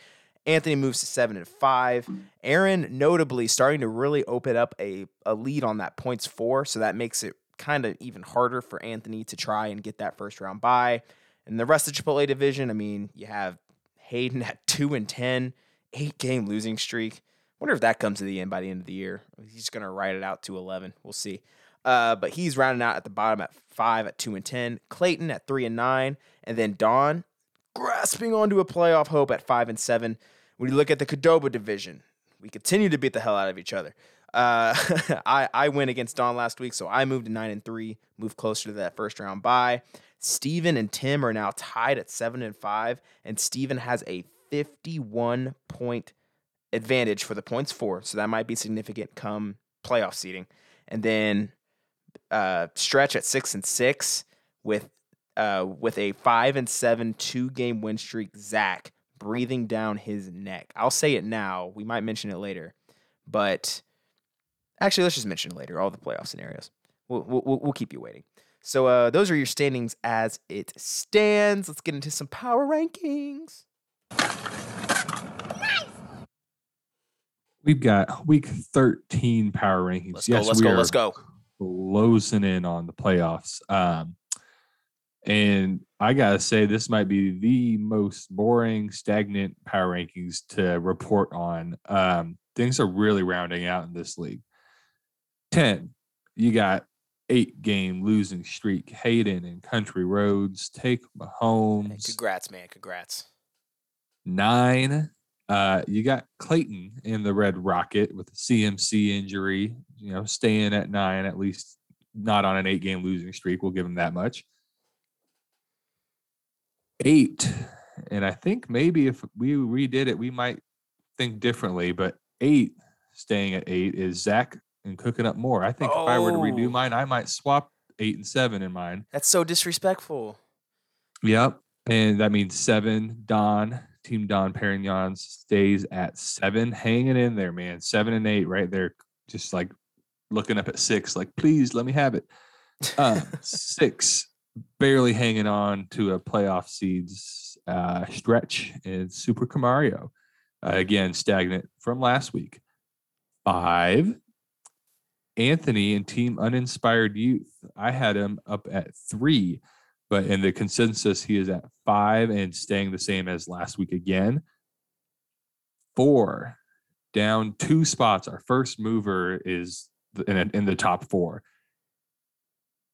Anthony moves to seven and five. Aaron notably starting to really open up a, a lead on that points for. So that makes it kind of even harder for Anthony to try and get that first round bye. And the rest of the Chipotle division, I mean, you have Hayden [LAUGHS] at two and ten, eight game losing streak. Wonder if that comes to the end by the end of the year. He's gonna ride it out to eleven. We'll see. Uh, but he's rounding out at the bottom at five at two and ten. Clayton at three and nine, and then Don grasping onto a playoff hope at five and seven. When you look at the Qdoba division, we continue to beat the hell out of each other. Uh, [LAUGHS] I I win against Don last week, so I moved to nine and three, moved closer to that first round bye. Steven and Tim are now tied at seven and five, and Steven has a 51 point advantage for the points for. So that might be significant come playoff seeding. And then uh, stretch at six and six with uh, with a five and seven two game win streak. Zach breathing down his neck. I'll say it now. We might mention it later, but actually, let's just mention it later. All the playoff scenarios. We'll we'll, we'll keep you waiting. So uh, those are your standings as it stands. Let's get into some power rankings. We've got week 13 power rankings. Let's yes, go. Let's we go. are Let's go. closing in on the playoffs. Um, and I gotta say, this might be the most boring, stagnant power rankings to report on. Um, things are really rounding out in this league. 10, you got eight game losing streak. Hayden and Country Roads take Hey, Mahomes. congrats, man. Congrats. Nine, uh, you got Clayton in the Red Rocket with a CMC injury, you know, staying at nine, at least not on an eight game losing streak. We'll give him that much. Eight, and I think maybe if we redid it, we might think differently, but eight, staying at eight, is Zach and cooking up more. I think if I were to Oh. redo mine, I might swap eight and seven in mine. That's so disrespectful. Yep. And that means seven. Don, Team Don Perignon stays at seven, hanging in there, man. Seven and eight right there, just like looking up at six, like, please let me have it. Uh, [LAUGHS] six, barely hanging on to a playoff seeds uh, stretch is Super Camario. Uh, again, stagnant from last week. Five, Anthony and Team Uninspired Youth. I had him up at three but in the consensus, he is at five and staying the same as last week again. Four, down two spots. Our first mover is in, in the top four.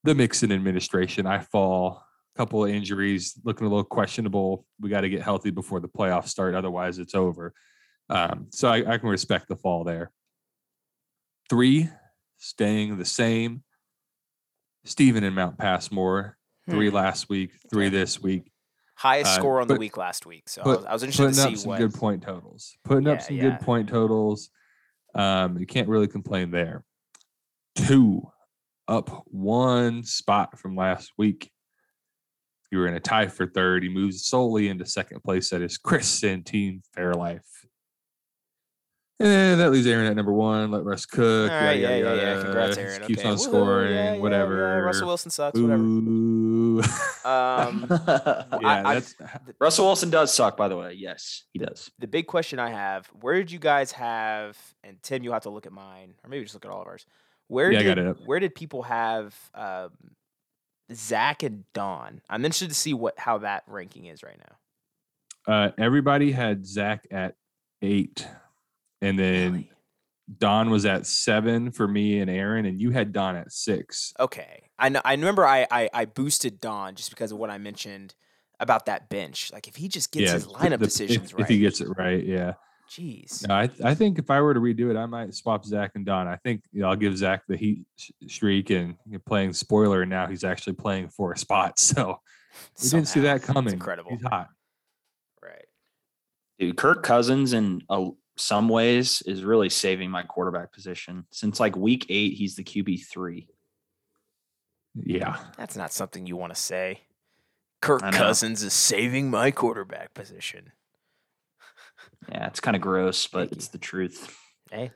The Mixon administration, I fall. A couple of injuries, looking a little questionable. We got to get healthy before the playoffs start, otherwise it's over. Um, so I, I can respect the fall there. Three, staying the same. Steven and Mount Passmore, three Hmm. last week, three Okay. this week. Highest uh, score on the week last week. So I put- was, I was interested to Putting up some what. good point totals. Putting up some yeah. good point totals. Um, you can't really complain there. Two, up one spot from last week. You were in a tie for third. He moves solely into second place. That is Chris and Team Fairlife. And that leaves Aaron at number one. Let Russ cook. All right, yada, yeah, yada, yeah, yeah. Congrats, Aaron. Keeps okay. on Woohoo, scoring. yeah, yeah, yeah. whatever. Russell Wilson sucks. Whatever. Ooh. Um, [LAUGHS] yeah, I- I- that's Russell Wilson does suck, by the way. Yes, he does. the big question I have: Where did you guys have? And Tim, you have to look at mine, or maybe just look at all of ours. Where Yeah, did got it up. where did people have um, Zach and Don. I'm interested to see what how that ranking is right now. Uh, everybody had Zach at eight, and then Really? Don was at seven for me and Aaron, and you had Don at six. Okay. I know. I remember I, I I boosted Don just because of what I mentioned about that bench. Like if he just gets his lineup the- decisions if, right. if he gets it right, yeah. Jeez. No, I I think if I were to redo it, I might swap Zach and Don. I think you know, I'll give Zach the heat sh- streak and you're playing spoiler, and now he's actually playing for a spot. [LAUGHS] So we didn't see that coming. It's incredible. He's hot. Right. Dude, Kirk Cousins in uh, some ways is really saving my quarterback position. Since like week eight, he's the QB three. Yeah. That's not something you want to say. Kirk Cousins is saving my quarterback position. Yeah, it's kind of gross, but Thank it's the truth. Hey,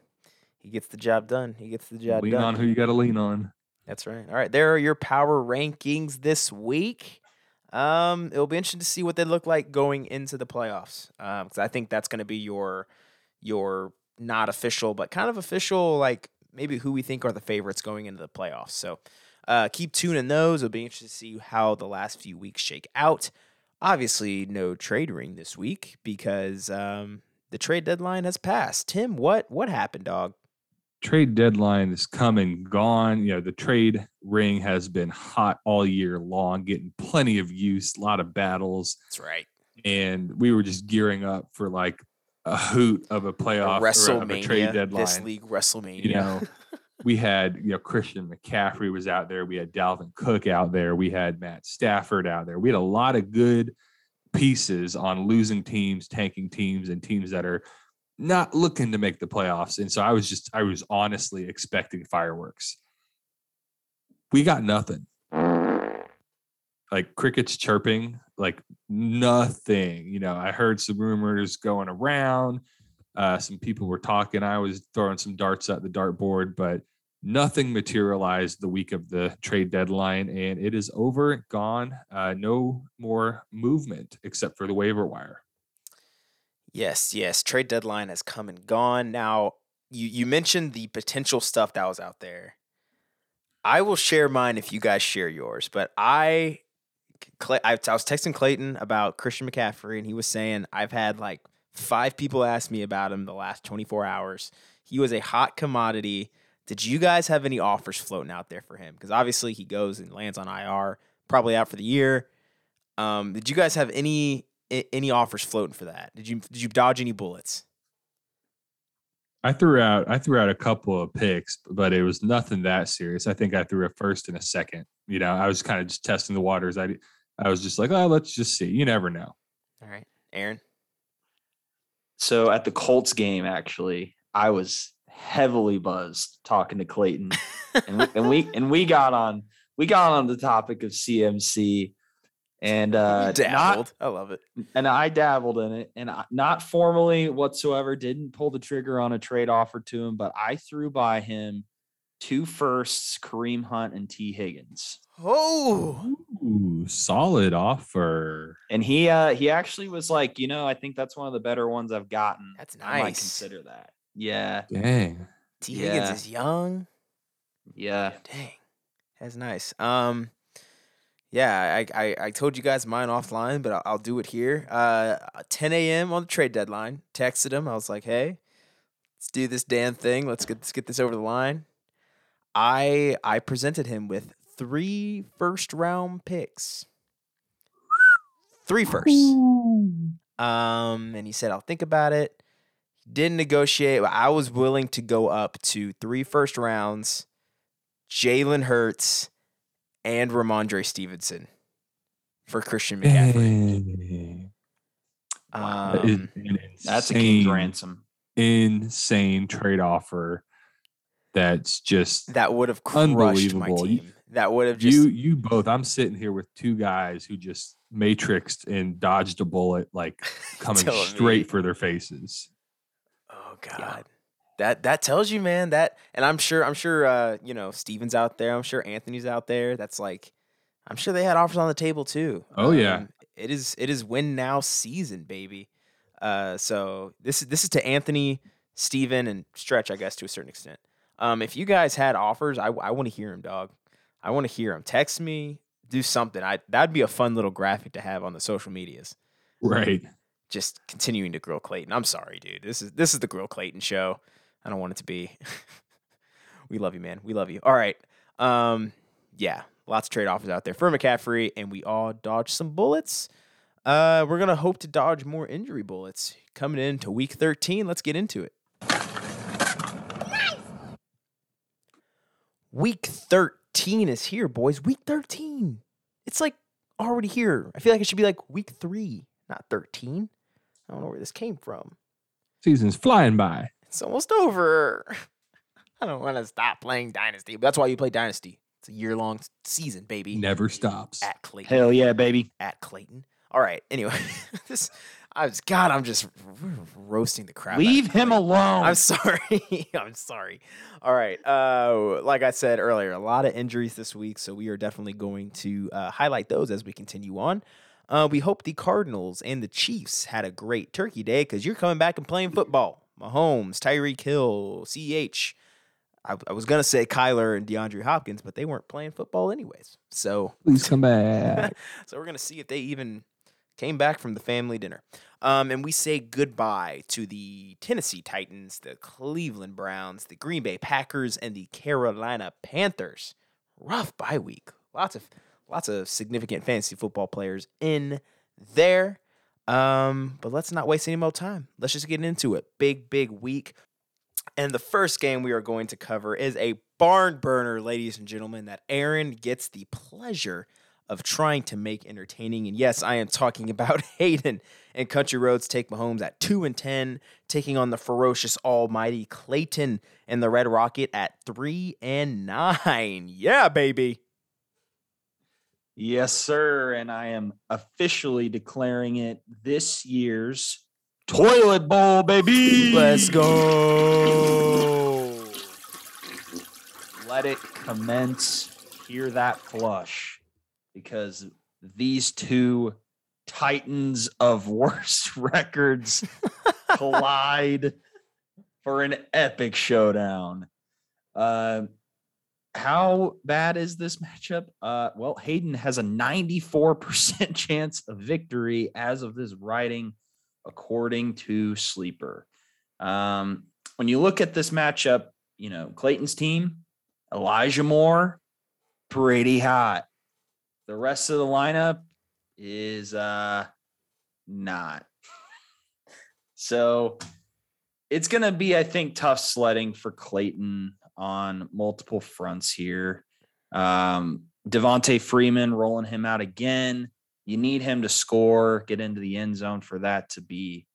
he gets the job done. He gets the job lean done. Lean on who you got to lean on. That's right. All right, there are your power rankings this week. Um, it'll be interesting to see what they look like going into the playoffs. Um, because I think that's going to be your your not official, but kind of official, like maybe who we think are the favorites going into the playoffs. So, uh, keep tuning those. It'll be interesting to see how the last few weeks shake out. Obviously, no trade ring this week because um the trade deadline has passed. Tim, what what happened, dog? Trade deadline is coming, gone. You know, the trade ring has been hot all year long, getting plenty of use, a lot of battles. That's right. and we were just gearing up for like a hoot of a A playoff or of a WrestleMania, trade this deadline. league WrestleMania. You know, [LAUGHS] we had you know Christian McCaffrey was out there. We had Dalvin Cook out there. We had Matt Stafford out there. We had a lot of good pieces on losing teams, tanking teams, and teams that are not looking to make the playoffs. And so I was just I was honestly expecting fireworks. We got nothing like crickets chirping, like nothing. You know, I heard some rumors going around. Uh, some people were talking. I was throwing some darts at the dartboard, but nothing materialized the week of the trade deadline, and it is over, gone. Uh, no more movement except for the waiver wire. Yes, yes. Trade deadline has come and gone. Now, you you mentioned the potential stuff that was out there. I will share mine if you guys share yours, but I I was texting Clayton about Christian McCaffrey, and he was saying I've had like five people asked me about him the last 24 hours. He was a hot commodity. Did you guys have any offers floating out there for him? Because obviously he goes and lands on IR, probably out for the year. Um, did you guys have any any offers floating for that? Did you did you dodge any bullets? I threw out I threw out a couple of picks, but it was nothing that serious. I think I threw a first and a second. You know, I was kind of just testing the waters. I I was just like, oh, let's just see. You never know. All right, Aaron. So at the Colts game, actually, I was heavily buzzed talking to Clayton, and we, and we [LAUGHS] and we got on we got on the topic of CMC, and uh, not Dabbled. I love it. and I dabbled in it, and I, not formally whatsoever. Didn't pull the trigger on a trade offer to him, but I threw by him two firsts, Kareem Hunt and Tee Higgins, Oh, Ooh, solid offer. and he uh he actually was like, you know, I think that's one of the better ones I've gotten. That's nice. I might nice. consider that. Yeah, Dang. Tee Higgins is young. yeah. Dang, that's nice. Um, yeah, I, I I told you guys mine offline, but I'll, I'll do it here. Uh, 10 a.m. on the trade deadline. Texted him. I was like, hey, let's do this damn thing. Let's get let's get this over the line. I I presented him with three first round picks. Three firsts. Um, and he said, I'll think about it. Didn't negotiate. but I was willing to go up to three first rounds, Jalen Hurts, and Rhamondre Stevenson for Christian McCaffrey. Dang. That is Um, an That's a king's ransom. Insane trade offer. That's just that would have crushed my Unbelievable. You- team. That would have just you. You both. I'm sitting here with two guys who just matrixed and dodged a bullet, like [LAUGHS] coming straight me. for their faces. Oh God. That that tells you, man, that and I'm sure I'm sure uh, you know, Steven's out there. I'm sure Anthony's out there. That's like I'm sure they had offers on the table too. Oh, yeah. Um, it is it is win now season, baby. Uh so this is this is to Anthony, Steven, and Stretch, I guess, to a certain extent. Um, if you guys had offers, I I want to hear them, dog. I want to hear them. Text me, do something. I that'd be a fun little graphic to have on the social medias. Right. Just continuing to grill Clayton. I'm sorry, dude. This is this is the grill Clayton show. I don't want it to be. [LAUGHS] we love you, man. We love you. All right. Um, yeah, lots of trade offers out there for McCaffrey, and we all dodged some bullets. Uh, we're gonna hope to dodge more injury bullets coming into week 13. Let's get into it. Week 13 is here, boys. Week 13. It's like already here. I feel like it should be like week three, not 13. I don't know where this came from. Season's flying by. It's almost over. [LAUGHS] I don't want to stop playing Dynasty. But that's why you play Dynasty. It's a year long season, baby. Never stops. At Clayton. Hell yeah, baby. At Clayton. All right. Anyway, [LAUGHS] this I was God. I'm just roasting the crap. out of Leave him alone. I'm sorry. [LAUGHS] I'm sorry. All right. Uh, like I said earlier, a lot of injuries this week, so we are definitely going to uh, highlight those as we continue on. Uh, we hope the Cardinals and the Chiefs had a great Turkey Day because you're coming back and playing football. Mahomes, Tyreek Hill, Ch. I, I was gonna say Kyler and DeAndre Hopkins, but they weren't playing football anyways. So Please come back. [LAUGHS] so we're gonna see if they even came back from the family dinner. Um, and we say goodbye to the Tennessee Titans, the Cleveland Browns, the Green Bay Packers, and the Carolina Panthers. Rough bye week. Lots of lots of significant fantasy football players in there. Um, but let's not waste any more time. Let's just get into it. Big, big week. And the first game we are going to cover is a barn burner, ladies and gentlemen, that Aaron gets the pleasure of trying to make entertaining. And yes, I am talking [LAUGHS] about Hayden and Country Roads take Mahomes at 2 and 10, taking on the ferocious almighty Clayton and the Red Rocket at 3 and 9. [LAUGHS] Yeah, baby. Yes, sir. And I am officially declaring it this year's toilet bowl, baby. Let's go. Let it commence. Hear that flush because these two titans of [LAUGHS] worst records [LAUGHS] collide for an epic showdown. Uh, how bad is this matchup? Uh, well, Hayden has a 94% [LAUGHS] chance of victory as of this writing, according to Sleeper. Um, when you look at this matchup, you know, Clayton's team, Elijah Moore, pretty hot. The rest of the lineup is uh not. so it's gonna be, I think, tough sledding for Clayton on multiple fronts here. Um, Devonta Freeman rolling him out again. You need him to score, get into the end zone for that to be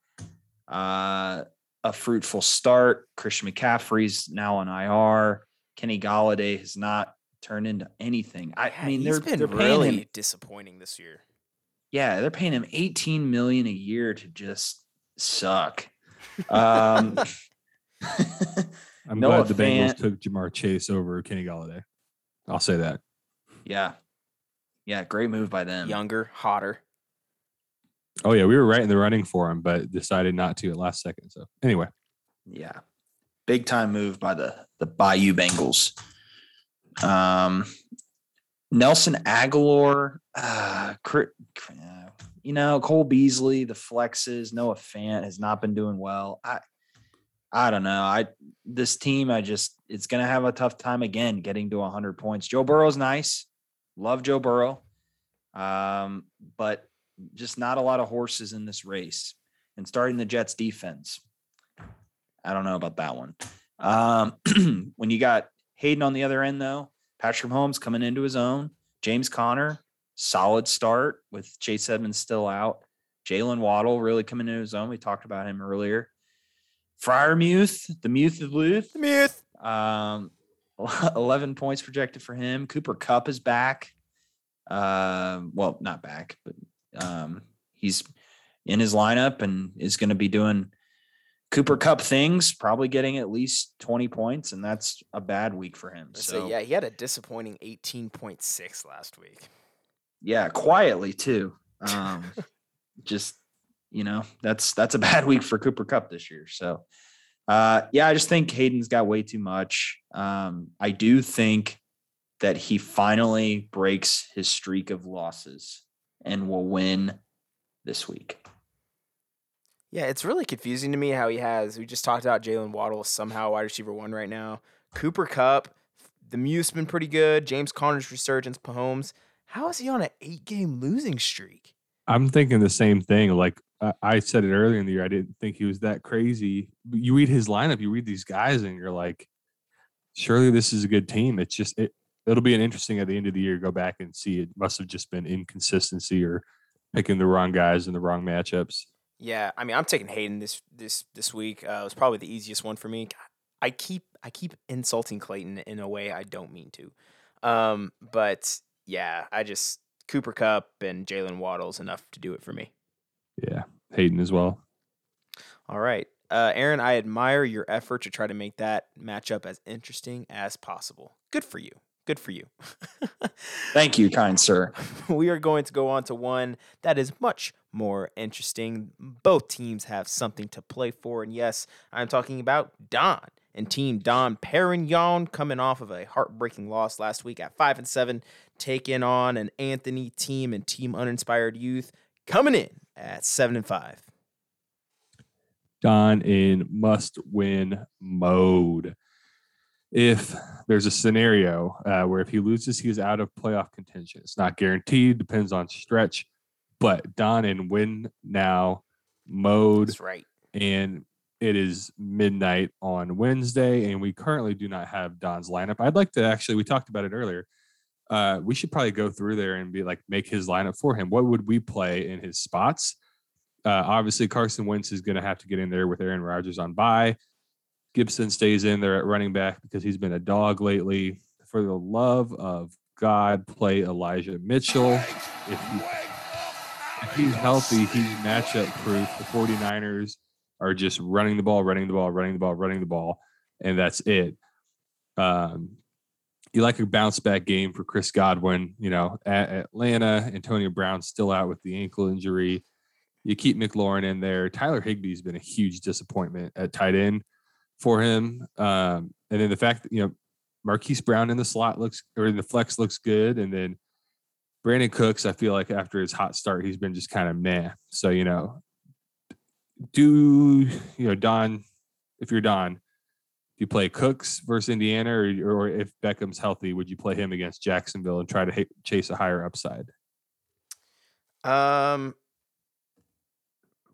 uh, a fruitful start. Christian McCaffrey's now on IR. Kenny Golladay has not turned into anything. I, I mean, he's they're, been they're paying really him. disappointing this year. Yeah, they're paying him 18 million a year to just suck. Um, [LAUGHS] [LAUGHS] I'm Noah glad the Bengals took Ja'Marr Chase over Kenny Golladay. I'll say that. yeah, yeah, great move by them. Younger, hotter. Oh yeah, we were right in the running for him, but decided not to at last second. So anyway, Yeah. Big time move by the the Bayou Bengals. Um Nelson Agholor, uh, you know, Cole Beasley, the flexes, Noah Fant has not been doing well. I I don't know. I this team, I just it's gonna have a tough time again getting to 100 points. Joe Burrow's nice, love Joe Burrow, um, but just not a lot of horses in this race. And starting the Jets defense, I don't know about that one. Um, [CLEARS THROAT] when you got Hayden on the other end, though, Patrick Mahomes coming into his own, James Conner, solid start with Chase Edmonds still out. Jaylen Waddle really coming into his own. We talked about him earlier. Freiermuth, the Muth of Luth, The myth. um, [LAUGHS] 11 points projected for him. Cooper Kupp is back. Um, well, not back, but um, he's in his lineup and is going to be doing Cooper Kupp things, probably getting at least 20 points, and that's a bad week for him. So, So, yeah, he had a disappointing 18.6 last week. yeah, quietly too. Um, [LAUGHS] just you know, that's that's a bad week for Cooper Kupp this year. So, uh, yeah, I just think Hayden's got way too much. Um, I do think that he finally breaks his streak of losses and will win this week. Yeah, it's really confusing to me how he has. We just talked about Jaylen Waddle somehow wide receiver one right now. Cooper Kupp, the Muse's been pretty good. James Conner's resurgence, Mahomes. How is he on an eight game losing streak? I'm thinking the same thing. Like I- said it earlier in the year, I didn't think he was that crazy. You read his lineup, you read these guys, and you're like, surely this is a good team. It's just it. It'll be an interesting at the end of the year. Go back and see. It must have just been inconsistency or picking the wrong guys in the wrong matchups. Yeah, I mean, I'm taking Hayden this this this week. Uh, it was probably the easiest one for me. I keep I keep insulting Clayton in a way I don't mean to, um, but yeah, I just Cooper Kupp and Jaylen Waddle's enough to do it for me. Yeah, Hayden as well. All right, uh, Aaron, I admire your effort to try to make that matchup as interesting as possible. Good for you. Good for you. [LAUGHS] Thank you, kind sir. [LAUGHS] we are going to go on to one that is much more interesting. Both teams have something to play for. And yes, I'm talking about Don and Team Don Perignon coming off of a heartbreaking loss last week at 5 and 7, taking on an Anthony team and Team Uninspired Youth coming in at 7 and 5. Don in must win mode. If there's a scenario uh, where if he loses, he is out of playoff contention. It's not guaranteed, depends on stretch, but Don in win now mode, That's right. and it is midnight on Wednesday, and we currently do not have Don's lineup. I'd like to actually, we talked about it earlier. Uh, we should probably go through there and be like, make his lineup for him. What would we play in his spots? Uh, obviously, Carson Wentz is going to have to get in there with Aaron Rodgers on bye. Gibson stays in there at running back because he's been a dog lately. For the love of God, play Elijah Mitchell. If, he, he's healthy, he's matchup proof. The 49ers are just running the ball, running the ball, running the ball, running the ball, and that's it. Um, you like a bounce back game for Chris Godwin. You know, at Atlanta, Antonio Brown still out with the ankle injury. You keep McLaurin in there. Tyler Higbee's been a huge disappointment at tight end for him. Um, and then the fact that, you know, Marquise Brown in the slot looks or in the flex looks good. And then Brandin Cooks, I feel like after his hot start, he's been just kind of meh. So, you know, do you know Don? If you're Don, do you play Cooks versus Indiana, or, or if Beckham's healthy, would you play him against Jacksonville and try to hit, chase a higher upside? Um,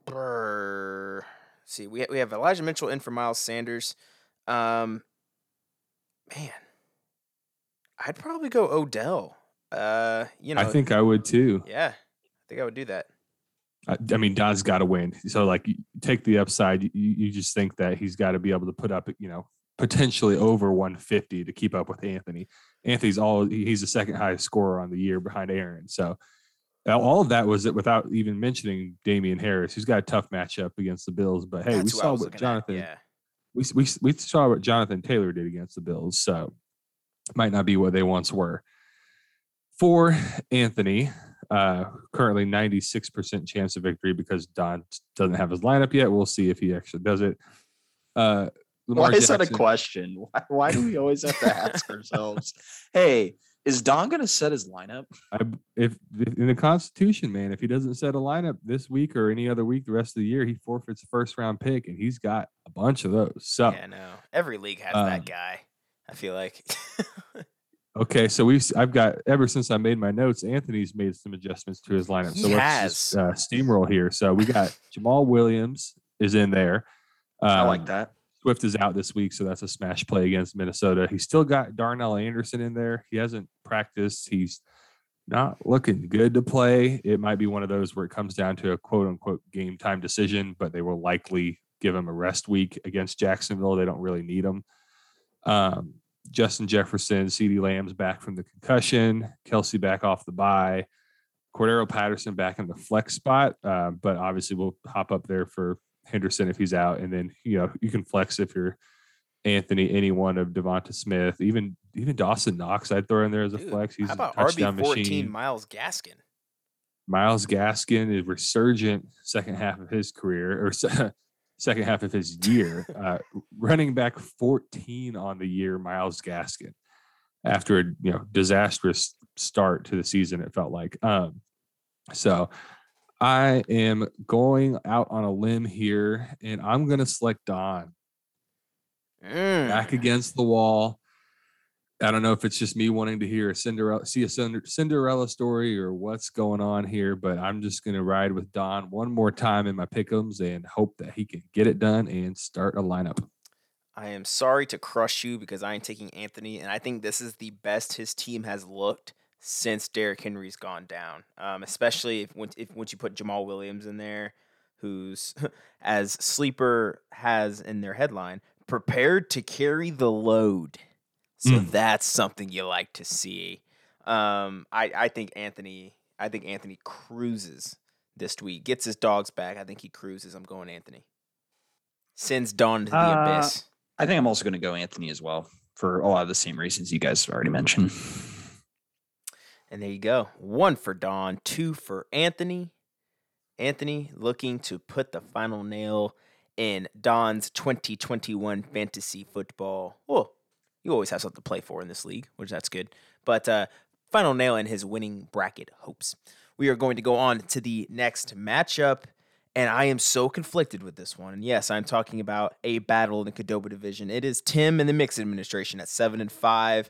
brr. see, we we have Elijah Mitchell in for Miles Sanders. Um, man, I'd probably go Odell. Uh, you know, I think I would too. yeah, I think I would do that. I, I mean, Don's got to win. So, like, take the upside. You, you just think that he's got to be able to put up, you know, potentially over 150 to keep up with Anthony. Anthony's all he's the second highest scorer on the year behind Aaron. So, all of that was it without even mentioning Damien Harris, who's got a tough matchup against the Bills. But hey, we That's I saw what Jonathan Yeah, we, we we saw what Jonathan Taylor did against the Bills, so might not be what they once were. For Anthony, uh, currently 96% chance of victory because Don doesn't have his lineup yet. We'll see if he actually does it. Uh, Lamar Why is that a question? Why, why do we always have to [LAUGHS] ask ourselves, hey, is Don going to set his lineup? I, if if- in the Constitution, man, if he doesn't set a lineup this week or any other week the rest of the year, he forfeits a first round pick, and he's got a bunch of those. So yeah, no. Every league has Um, that guy. I feel like. [LAUGHS] Okay, so we've I've got ever since I made my notes, Anthony's made some adjustments to his lineup. He so let's just, uh, steamroll here. So we got [LAUGHS] Jamaal Williams is in there. I like Um, that. Swift is out this week, so that's a smash play against Minnesota. He's still got Darrell Henderson in there. He hasn't practiced. He's not looking good to play. It might be one of those where it comes down to a quote unquote game time decision, but they will likely give him a rest week against Jacksonville. They don't really need him. Um, Justin Jefferson, CeeDee Lamb's back from the concussion, Kelce back off the bye, Cordarrelle Patterson back in the flex spot, uh, but obviously we'll hop up there for Henderson if he's out, and then you know you can flex if you're Anthony, any one of Devonta Smith, even even Dawson Knox. I'd throw in there as a Dude, flex. He's how a about RB fourteen. Myles Gaskin? Myles Gaskin is resurgent second half of his career or [LAUGHS] second half of his year. Uh, running back 14 on the year, Myles Gaskin. after a you know disastrous start to the season. It felt like. Um, so I am going out on a limb here, and I'm going to select Don Mm. back against the wall. I don't know if it's just me wanting to hear a Cinderella, see a Cinderella story or what's going on here, but I'm just going to ride with Don one more time in my pickums and hope that he can get it done and start a lineup. I am sorry to crush you because I am taking Anthony, and I think this is the best his team has looked since Derrick Henry's gone down. Um, especially if, if once you put Jamaal Williams in there, who's [LAUGHS] as sleeper has in their headline, prepared to carry the load. So Mm. that's something you like to see. Um, I I think Anthony. I think Anthony cruises this week. Gets his dogs back. I think he cruises. I'm going Anthony. Sends Dawn to the Uh, abyss. I think I'm also going to go Anthony as well for a lot of the same reasons you guys already mentioned. And there you go. One for Dawn, two for Anthony. Anthony looking to put the final nail in Don's 2021 fantasy football. Well, you always have something to play for in this league, which that's good. But uh, final nail in his winning bracket hopes. We are going to go on to the next matchup, and I am so conflicted with this one. And yes, I'm talking about a battle in the Qdoba division. It is Tim and the Mixon administration at seven and five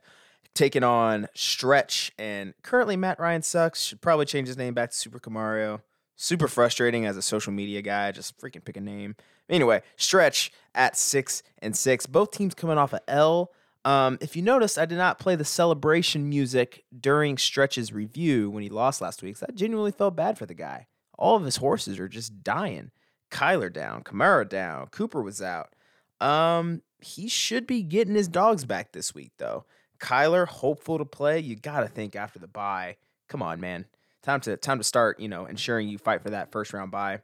taking on Stretch, and currently Matt Ryan sucks. Should probably change his name back to Super Camario. Super frustrating as a social media guy. Just freaking pick a name. Anyway, Stretch at six and six. Both teams coming off a L. Um, if you noticed, I did not play the celebration music during Stretch's review when he lost last week. So I genuinely felt bad for the guy. All of his horses are just dying. Kyler down, Kamara down, Cooper was out. Um, he should be getting his dogs back this week though. Kyler hopeful to play. You got to think after the bye. Come on, man. Time to time to start, you know, ensuring you fight for that first round bye.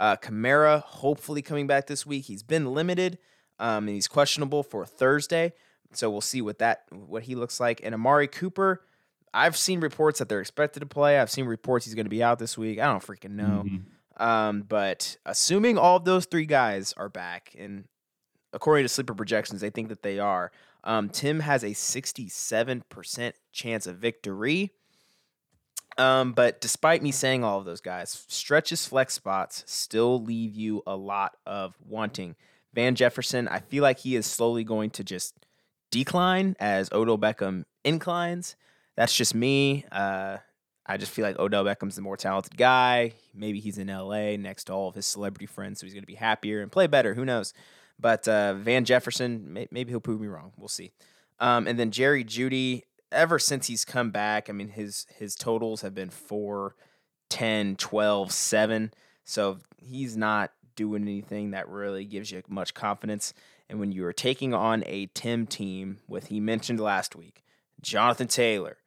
Uh Kamara hopefully coming back this week. He's been limited um and he's questionable for Thursday. So we'll see what that what he looks like. And Amari Cooper, I've seen reports that they're expected to play. I've seen reports he's going to be out this week. I don't freaking know. Mhm. Um, but assuming all of those three guys are back, and according to sleeper projections, they think that they are. Um, Tim has a 67% chance of victory. Um, but despite me saying all of those guys, stretches flex spots still leave you a lot of wanting. Van Jefferson, I feel like he is slowly going to just decline as Odell Beckham inclines. That's just me. Uh, I just feel like Odell Beckham's the more talented guy. Maybe he's in LA next to all of his celebrity friends, so he's going to be happier and play better. Who knows? But uh, Van Jefferson, may- maybe he'll prove me wrong. We'll see. Um, and then Jerry Jeudy, ever since he's come back, I mean, his his totals have been 4, 10, 12, 7. So he's not doing anything that really gives you much confidence. And when you are taking on a Tim team with, he mentioned last week, Jonathan Taylor,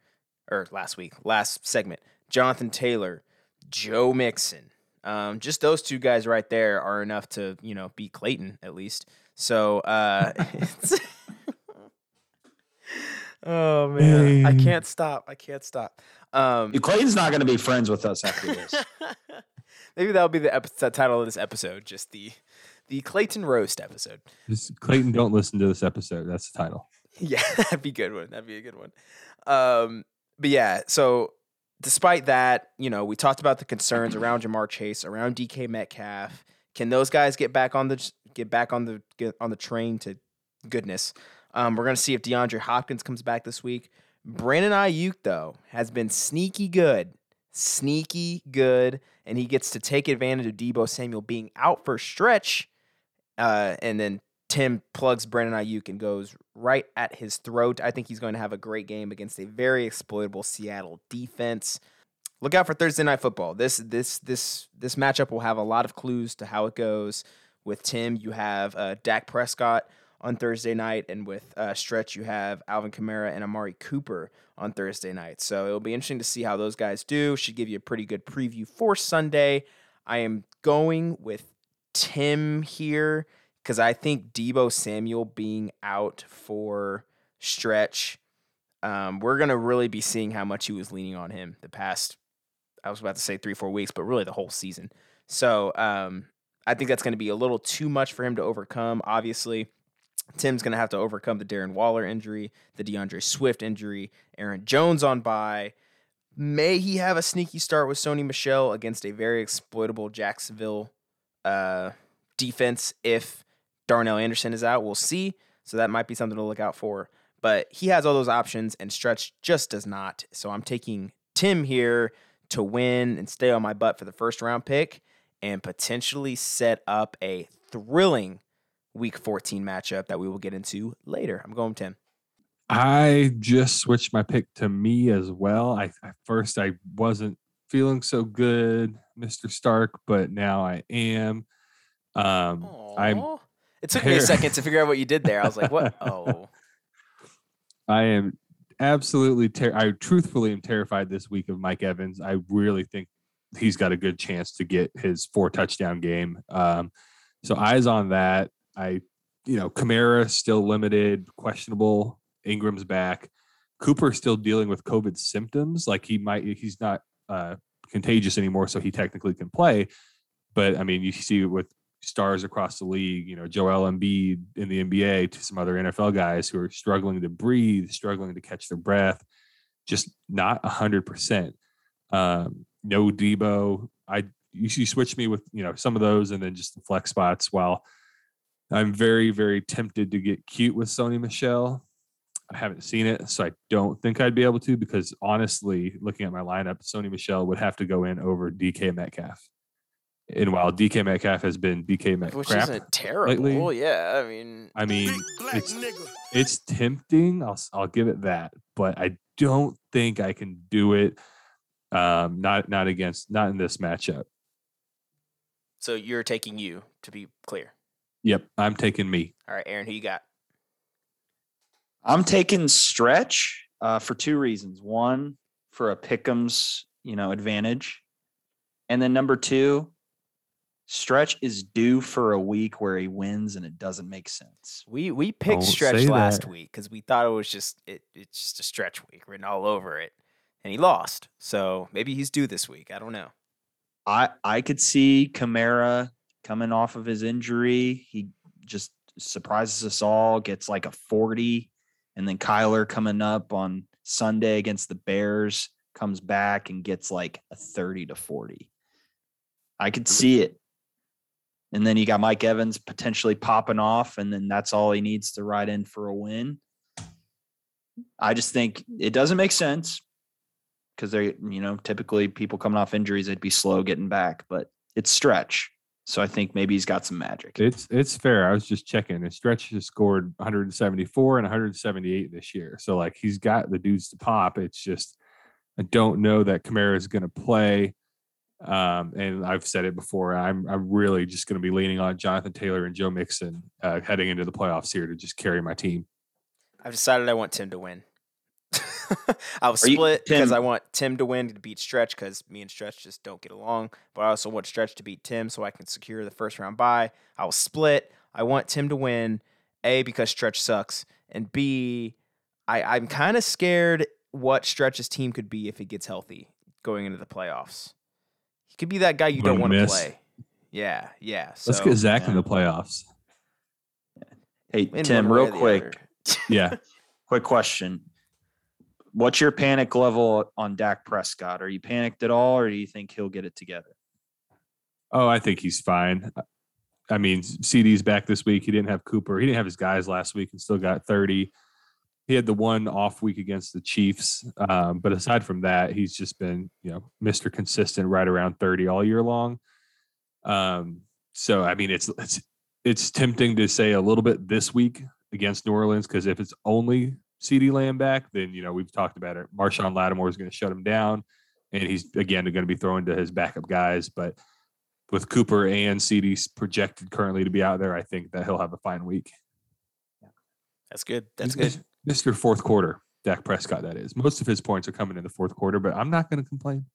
or last week, last segment, Jonathan Taylor, Joe Mixon. Um, just those two guys right there are enough to, you know, beat Clayton at least. So, uh, [LAUGHS] it's [LAUGHS] oh man, I can't stop. I can't stop. Um, Clayton's not going to be friends with us after this. [LAUGHS] maybe that'll be the episode, title of this episode, just the the Clayton roast episode. Just Clayton, don't listen to this episode. That's the title. Yeah, [LAUGHS] that'd be a good one. That'd be a good one. Um, but yeah, so despite that, you know, we talked about the concerns around Ja'Marr Chase, around DK Metcalf. Can those guys get back on the get back on the get on the train to goodness? Um, we're gonna see if DeAndre Hopkins comes back this week. Brandon Aiyuk though has been sneaky good, sneaky good, and he gets to take advantage of Deebo Samuel being out for a stretch, uh, and then Tim plugs Brandon Aiyuk and goes right at his throat. I think he's going to have a great game against a very exploitable Seattle defense. Look out for Thursday night football. This this this this matchup will have a lot of clues to how it goes. With Tim, you have uh, Dak Prescott on Thursday night, and with uh, Stretch, you have Alvin Kamara and Amari Cooper on Thursday night. So it'll be interesting to see how those guys do. Should give you a pretty good preview for Sunday. I am going with Tim here because I think Deebo Samuel being out for stretch, um, we're gonna really be seeing how much he was leaning on him the past. I was about to say three, four weeks, but really the whole season. So um, I think that's going to be a little too much for him to overcome. Obviously, Tim's going to have to overcome the Darren Waller injury, the D'Andre Swift injury, Aaron Jones on bye. May he have a sneaky start with Sony Michel against a very exploitable Jacksonville uh, defense if Darrell Henderson is out. We'll see. So that might be something to look out for. But he has all those options, and Stretch just does not. So I'm taking Tim here to win and stay on my butt for the first round pick and potentially set up a thrilling week 14 matchup that we will get into later. I'm going Tim. I just switched my pick to me as well. I at first I wasn't feeling so good, Mr. Stark, but now I am. Um, I'm It took me a second to figure out what you did there. I was like, what? [LAUGHS] Oh. I am absolutely ter- I truthfully am terrified this week of Mike Evans. I really think he's got a good chance to get his four touchdown game. Um, so eyes on that. I, you know, Kamara still limited, questionable. Ingram's back. Cooper still dealing with COVID symptoms. Like he might, he's not uh, contagious anymore, so he technically can play. But I mean, you see with stars across the league, you know, Joel Embiid in the NBA to some other NFL guys who are struggling to breathe, struggling to catch their breath, just not a hundred percent. Um, no Deebo. I you, you switch me with you know some of those and then just the flex spots. While I'm very very tempted to get cute with Sony Michel. I haven't seen it, so I don't think I'd be able to because honestly, looking at my lineup, Sony Michel would have to go in over DK Metcalf. And while DK Metcalf has been DK Metcalf, Which Metcalf, isn't terrible. lately. Yeah. I mean, I mean, it's it's tempting. I'll s- I'll give it that, but I don't think I can do it. Um, not not against not in this matchup. so you're taking you to be clear. Yep, I'm taking me. All right, Aaron, who you got? I'm taking stretch uh, for two reasons. One, for a Pick'em's, you know, advantage. And then number two, stretch is due for a week where he wins and it doesn't make sense. We we picked Don't stretch last that. week because we thought it was just it, it's just a stretch week written all over it, and he lost. So maybe he's due this week. I don't know. I I could see Kamara coming off of his injury. He just surprises us all, gets like a 40, and then Kyler coming up on Sunday against the Bears comes back and gets like a 30 to 40. I could see it. And then you got Mike Evans potentially popping off, and then that's all he needs to ride in for a win. I just think it doesn't make sense because they're, you know, typically people coming off injuries, they'd be slow getting back, but it's stretch. So I think maybe he's got some magic. It's it's fair. I was just checking. And Stretch has scored 174 and 178 this year. So like he's got the dudes to pop. It's just I don't know that Kamara is going to play. Um, and I've said it before. I'm I'm really just going to be leaning on Jonathan Taylor and Joe Mixon uh, heading into the playoffs here to just carry my team. I've decided I want Tim to win. [LAUGHS] I'll Are split because I want Tim to win to beat Stretch because me and Stretch just don't get along. But I also want Stretch to beat Tim so I can secure the first round bye. I'll split. I want Tim to win, A, because Stretch sucks, and B, I, I'm kind of scared what Stretch's team could be if he gets healthy going into the playoffs. He could be that guy you don't Gonna want to miss. play. Yeah, yeah. Let's get Zach in the playoffs. Hey, in Tim, real quick. Yeah. [LAUGHS] quick question. What's your panic level on Dak Prescott? Are you panicked at all, or do you think he'll get it together? Oh, I think he's fine. I mean, CeeDee's back this week. He didn't have Cooper. He didn't have his guys last week and still got 30. He had the one off week against the Chiefs. Um, but aside from that, he's just been, you know, Mr. Consistent right around 30 all year long. Um, so I mean it's it's it's tempting to say a little bit this week against New Orleans because if it's only CeeDee Lamb back, then you know we've talked about it. Marshon Lattimore is going to shut him down, and he's again going to be throwing to his backup guys. But with Cooper and CeeDee projected currently to be out there, I think that he'll have a fine week. That's good. That's good. Mr. Fourth Quarter, Dak Prescott. That is most of his points are coming in the fourth quarter, but I'm not going to complain.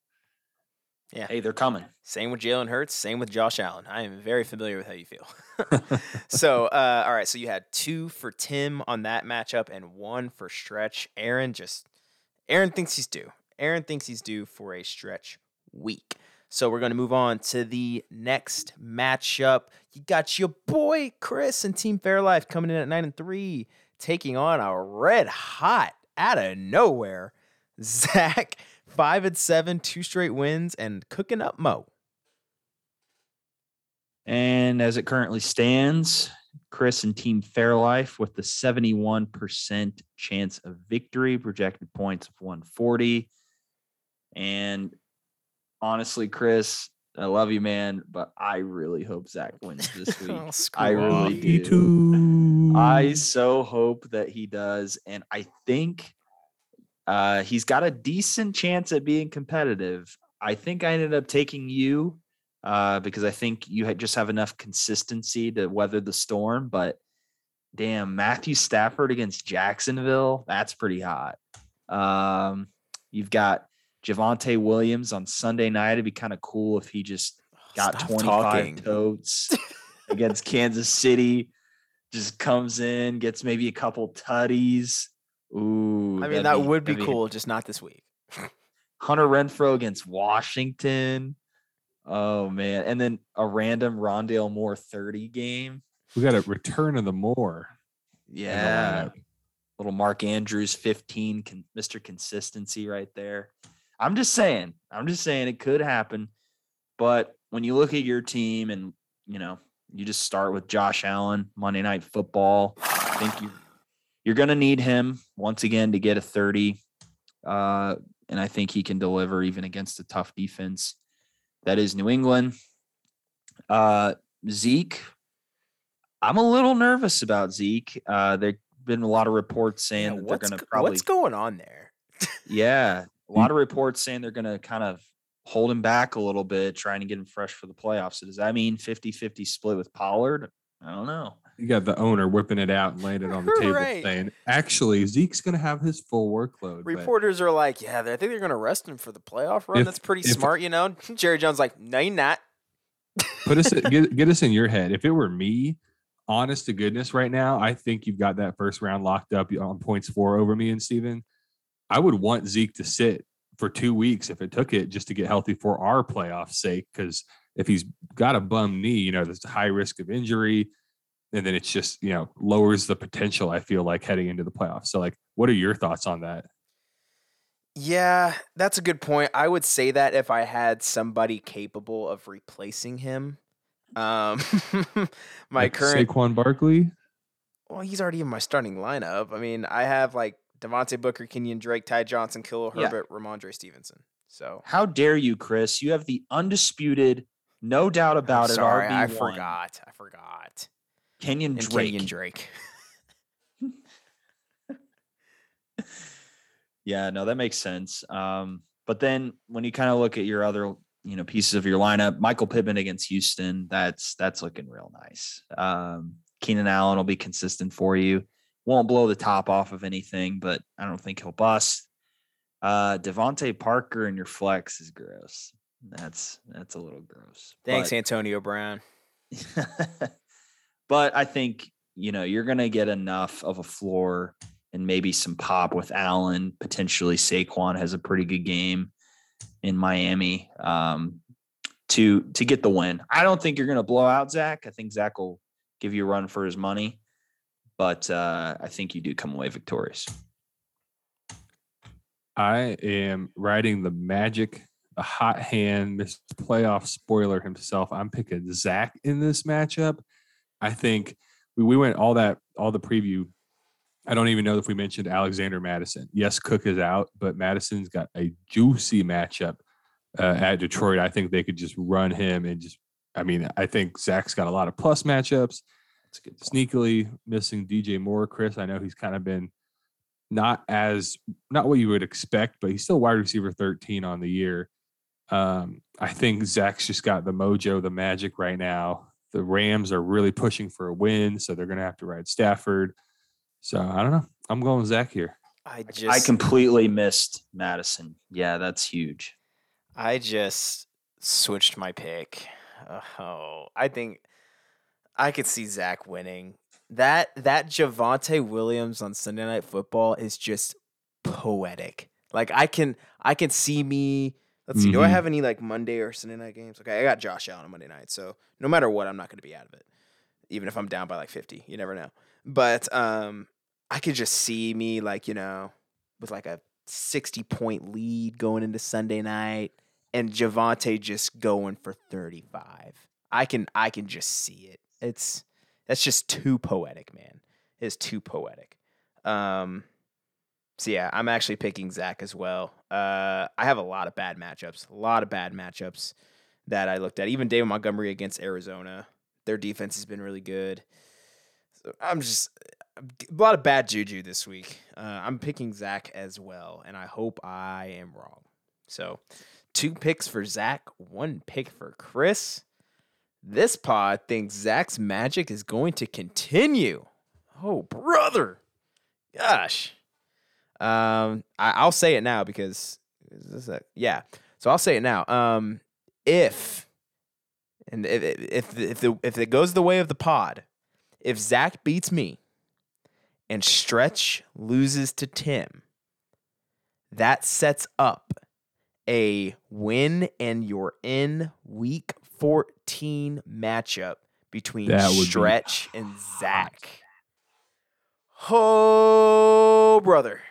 Hey, they're coming. Same with Jalen Hurts. Same with Josh Allen. I am very familiar with how you feel. [LAUGHS] [LAUGHS] so, uh, all right. So you had two for Tim on that matchup and one for Stretch. Aaron just, Aaron thinks he's due. Aaron thinks he's due for a Stretch week. So we're going to move on to the next matchup. You got your boy Chris and Team Fairlife coming in at nine and three, taking on a red hot out of nowhere [LAUGHS] Zach, five and seven, two straight wins, and cooking up Mo. And as it currently stands, Chris and Team Fairlife with the 71% chance of victory, projected points of 140. And honestly, Chris, I love you, man, but I really hope Zach wins this [LAUGHS] oh, week. Oh, I really off. Me do. too. I so hope that he does. And I think uh, he's got a decent chance at being competitive. I think I ended up taking you uh, because I think you had just have enough consistency to weather the storm. But damn, Matthew Stafford against Jacksonville, that's pretty hot. Um, you've got Javonte Williams on Sunday night. It'd be kind of cool if he just got Stop 25 talking. totes [LAUGHS] against Kansas City. Just comes in, gets maybe a couple tutties. Ooh, I mean, that'd would be that'd cool, just not this week. [LAUGHS] Hunter Renfrow against Washington. Oh man, and then a random Rondale Moore 30 game. we got a return of the Moore. Yeah, little Mark Andrews 15, con- Mr. Consistency right there. I'm just saying, I'm just saying it could happen. But when you look at your team and you know, you just start with Josh Allen, Monday night football. I think you you're gonna need him once again to get a 30. Uh, and I think he can deliver even against a tough defense. That is New England. Uh Zeke, I'm a little nervous about Zeke. Uh, there've been a lot of reports saying Yeah, that they're going to probably, what's going on there? [LAUGHS] yeah, a lot of reports saying they're going to kind of hold him back a little bit, trying to get him fresh for the playoffs. So does that mean 50 50 split with Pollard? I don't know. You got the owner whipping it out and laying it on the [LAUGHS] table, Right. saying, "Actually, Zeke's going to have his full workload." but Reporters are like, yeah, I think they're going to rest him for the playoff run. If- That's pretty if- smart, you know? [LAUGHS] Jerry Jones like, no, you're not. put us [LAUGHS] get, get us in your head. If it were me, honest to goodness, right now, I think you've got that first round locked up on points four over me and Steven. I would want Zeke to sit for two weeks if it took it just to get healthy for our playoff sake. Because if he's got a bum knee, you know, there's a high risk of injury. And then it's just, you know, lowers the potential, I feel like, heading into the playoffs. So, like, what are your thoughts on that? Yeah, that's a good point. I would say that if I had somebody capable of replacing him. Um, [LAUGHS] my Like current Saquon Barkley? Well, he's already in my starting lineup. I mean, I have like Devontae Booker, Kenyon Drake, Ty Johnson, Khalil Yeah. Herbert, Rhamondre Stevenson. So How dare you, Chris? You have the undisputed, no doubt I'm about it. sorry, RB1, I forgot. I forgot. Kenyon And Drake. Kenyon Drake. [LAUGHS] Yeah, no, that makes sense. Um, but then when you kind of look at your other, you know, pieces of your lineup, Michael Pittman against Houston, that's that's looking real nice. Um, Keenan Allen will be consistent for you. Won't blow the top off of anything, but I don't think he'll bust. Uh DeVante Parker in your flex is gross. That's that's a little gross. Thanks, But- Antonio Brown. [LAUGHS] but I think you know you're going to get enough of a floor and maybe some pop with Allen. Potentially, Saquon has a pretty good game in Miami um, to to get the win. I don't think you're going to blow out Zach. I think Zach will give you a run for his money, but uh, I think you do come away victorious. I am riding the magic, the hot hand, Mr. Playoff spoiler himself. I'm picking Zach in this matchup. I think we, we went all that, all the preview. I don't even know if we mentioned Alexander Mattison. Yes, Cook is out, but Mattison's got a juicy matchup uh, at Detroit. I think they could just run him and just, I mean, I think Zach's got a lot of plus matchups That's a good. sneakily missing DJ Moore. Chris, I know he's kind of been not as not what you would expect, but he's still wide receiver 13 on the year. Um, I think Zach's just got the mojo, the magic right now. The Rams are really pushing for a win, so they're gonna have to ride Stafford. So I don't know. I'm going with Zach here. I just I completely missed Mattison. Yeah, that's huge. I just switched my pick. Oh, I think I could see Zach winning. That that Javonte Williams on Sunday Night Football is just poetic. Like I can I can see me Let's see. Do I Mhm. have any like Monday or Sunday night games? Okay, I got Josh Allen on Monday night, so no matter what, I'm not going to be out of it. Even if I'm down by like 50, you never know. But um, I could just see me like you know with like a 60 point lead going into Sunday night, and Javonte just going for 35. I can I can just see it. It's that's just too poetic, man. It's too poetic. Um, so yeah, I'm actually picking Zach as well. Uh, I have a lot of bad matchups, a lot of bad matchups that I looked at. Even David Montgomery against Arizona, their defense has been really good. So I'm just a lot of bad juju this week. Uh, I'm picking Zach as well, and I hope I am wrong. So two picks for Zach, one pick for Chris. This pod thinks Zach's magic is going to continue. Oh, brother. Gosh. Um, I, I'll say it now because a, yeah. So I'll say it now. Um, if and if if if the if it goes the way of the pod, if Zach beats me and Stretch loses to Tim, that sets up a win and you're in week 14 matchup between That would be Stretch and Zach. Oh, brother.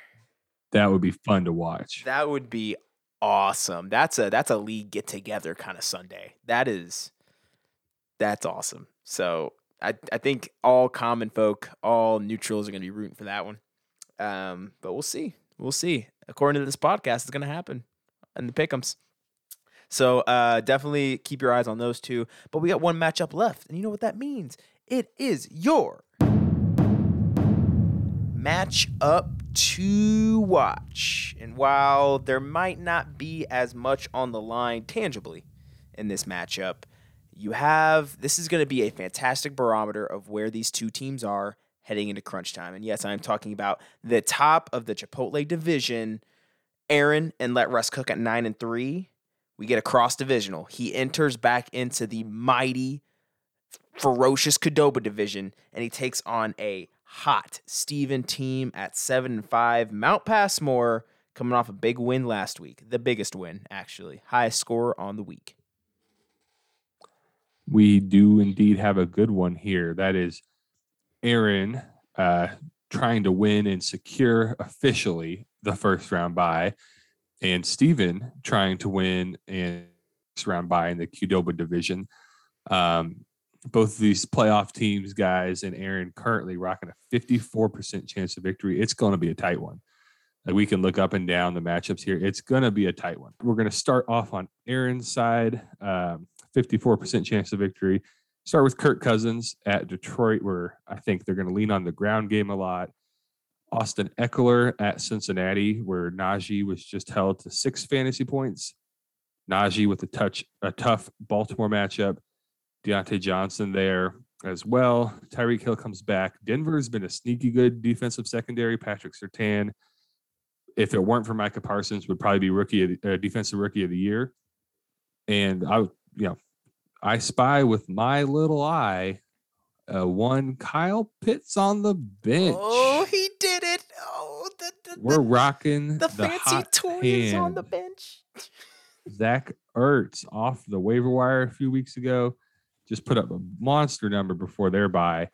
That would be fun to watch. That would be awesome. That's a that's a league get together kind of Sunday. That is that's awesome. So I I think all common folk, all neutrals are gonna be rooting for that one. Um, but we'll see. We'll see. According to this podcast, it's gonna happen and the pickums. So uh definitely keep your eyes on those two. But we got one matchup left, and you know what that means? It is your match up to watch. And while there might not be as much on the line tangibly in this matchup, you have this is going to be a fantastic barometer of where these two teams are heading into crunch time. And yes, I'm talking about the top of the Chipotle division, Aaron and let Russ cook at 9 and 3. We get a cross divisional. He enters back into the mighty ferocious Qdoba division, and he takes on a hot Steven team at seven and five. Mount Passmore coming off a big win last week, the biggest win actually, highest score on the week. we do indeed have a good one here. That is Aaron uh, trying to win and secure officially the first round bye, and Steven trying to win and round bye in the Qdoba division. Um, both these playoff teams, guys, and Aaron currently rocking a 54% chance of victory. It's going to be a tight one. Like we can look up and down the matchups here. It's going to be a tight one. We're going to start off on Aaron's side. Um, 54% chance of victory. Start with Kirk Cousins at Detroit, where I think they're going to lean on the ground game a lot. Austin Ekeler at Cincinnati, where Najee was just held to six fantasy points. Najee with a touch, a tough Baltimore matchup. Diontae Johnson there as well. Tyreek Hill comes back. Denver's been a sneaky good defensive secondary. Patrick Surtain, if it weren't for Micah Parsons, would probably be rookie, of the- uh, defensive rookie of the year. And I, you know, I spy with my little eye uh, one Kyle Pitts on the bench. Oh, he did it! Oh, the the, We're rocking the fancy hot toy is on the bench. Zach Ertz off the waiver wire a few weeks ago, just put up a monster number before their bye.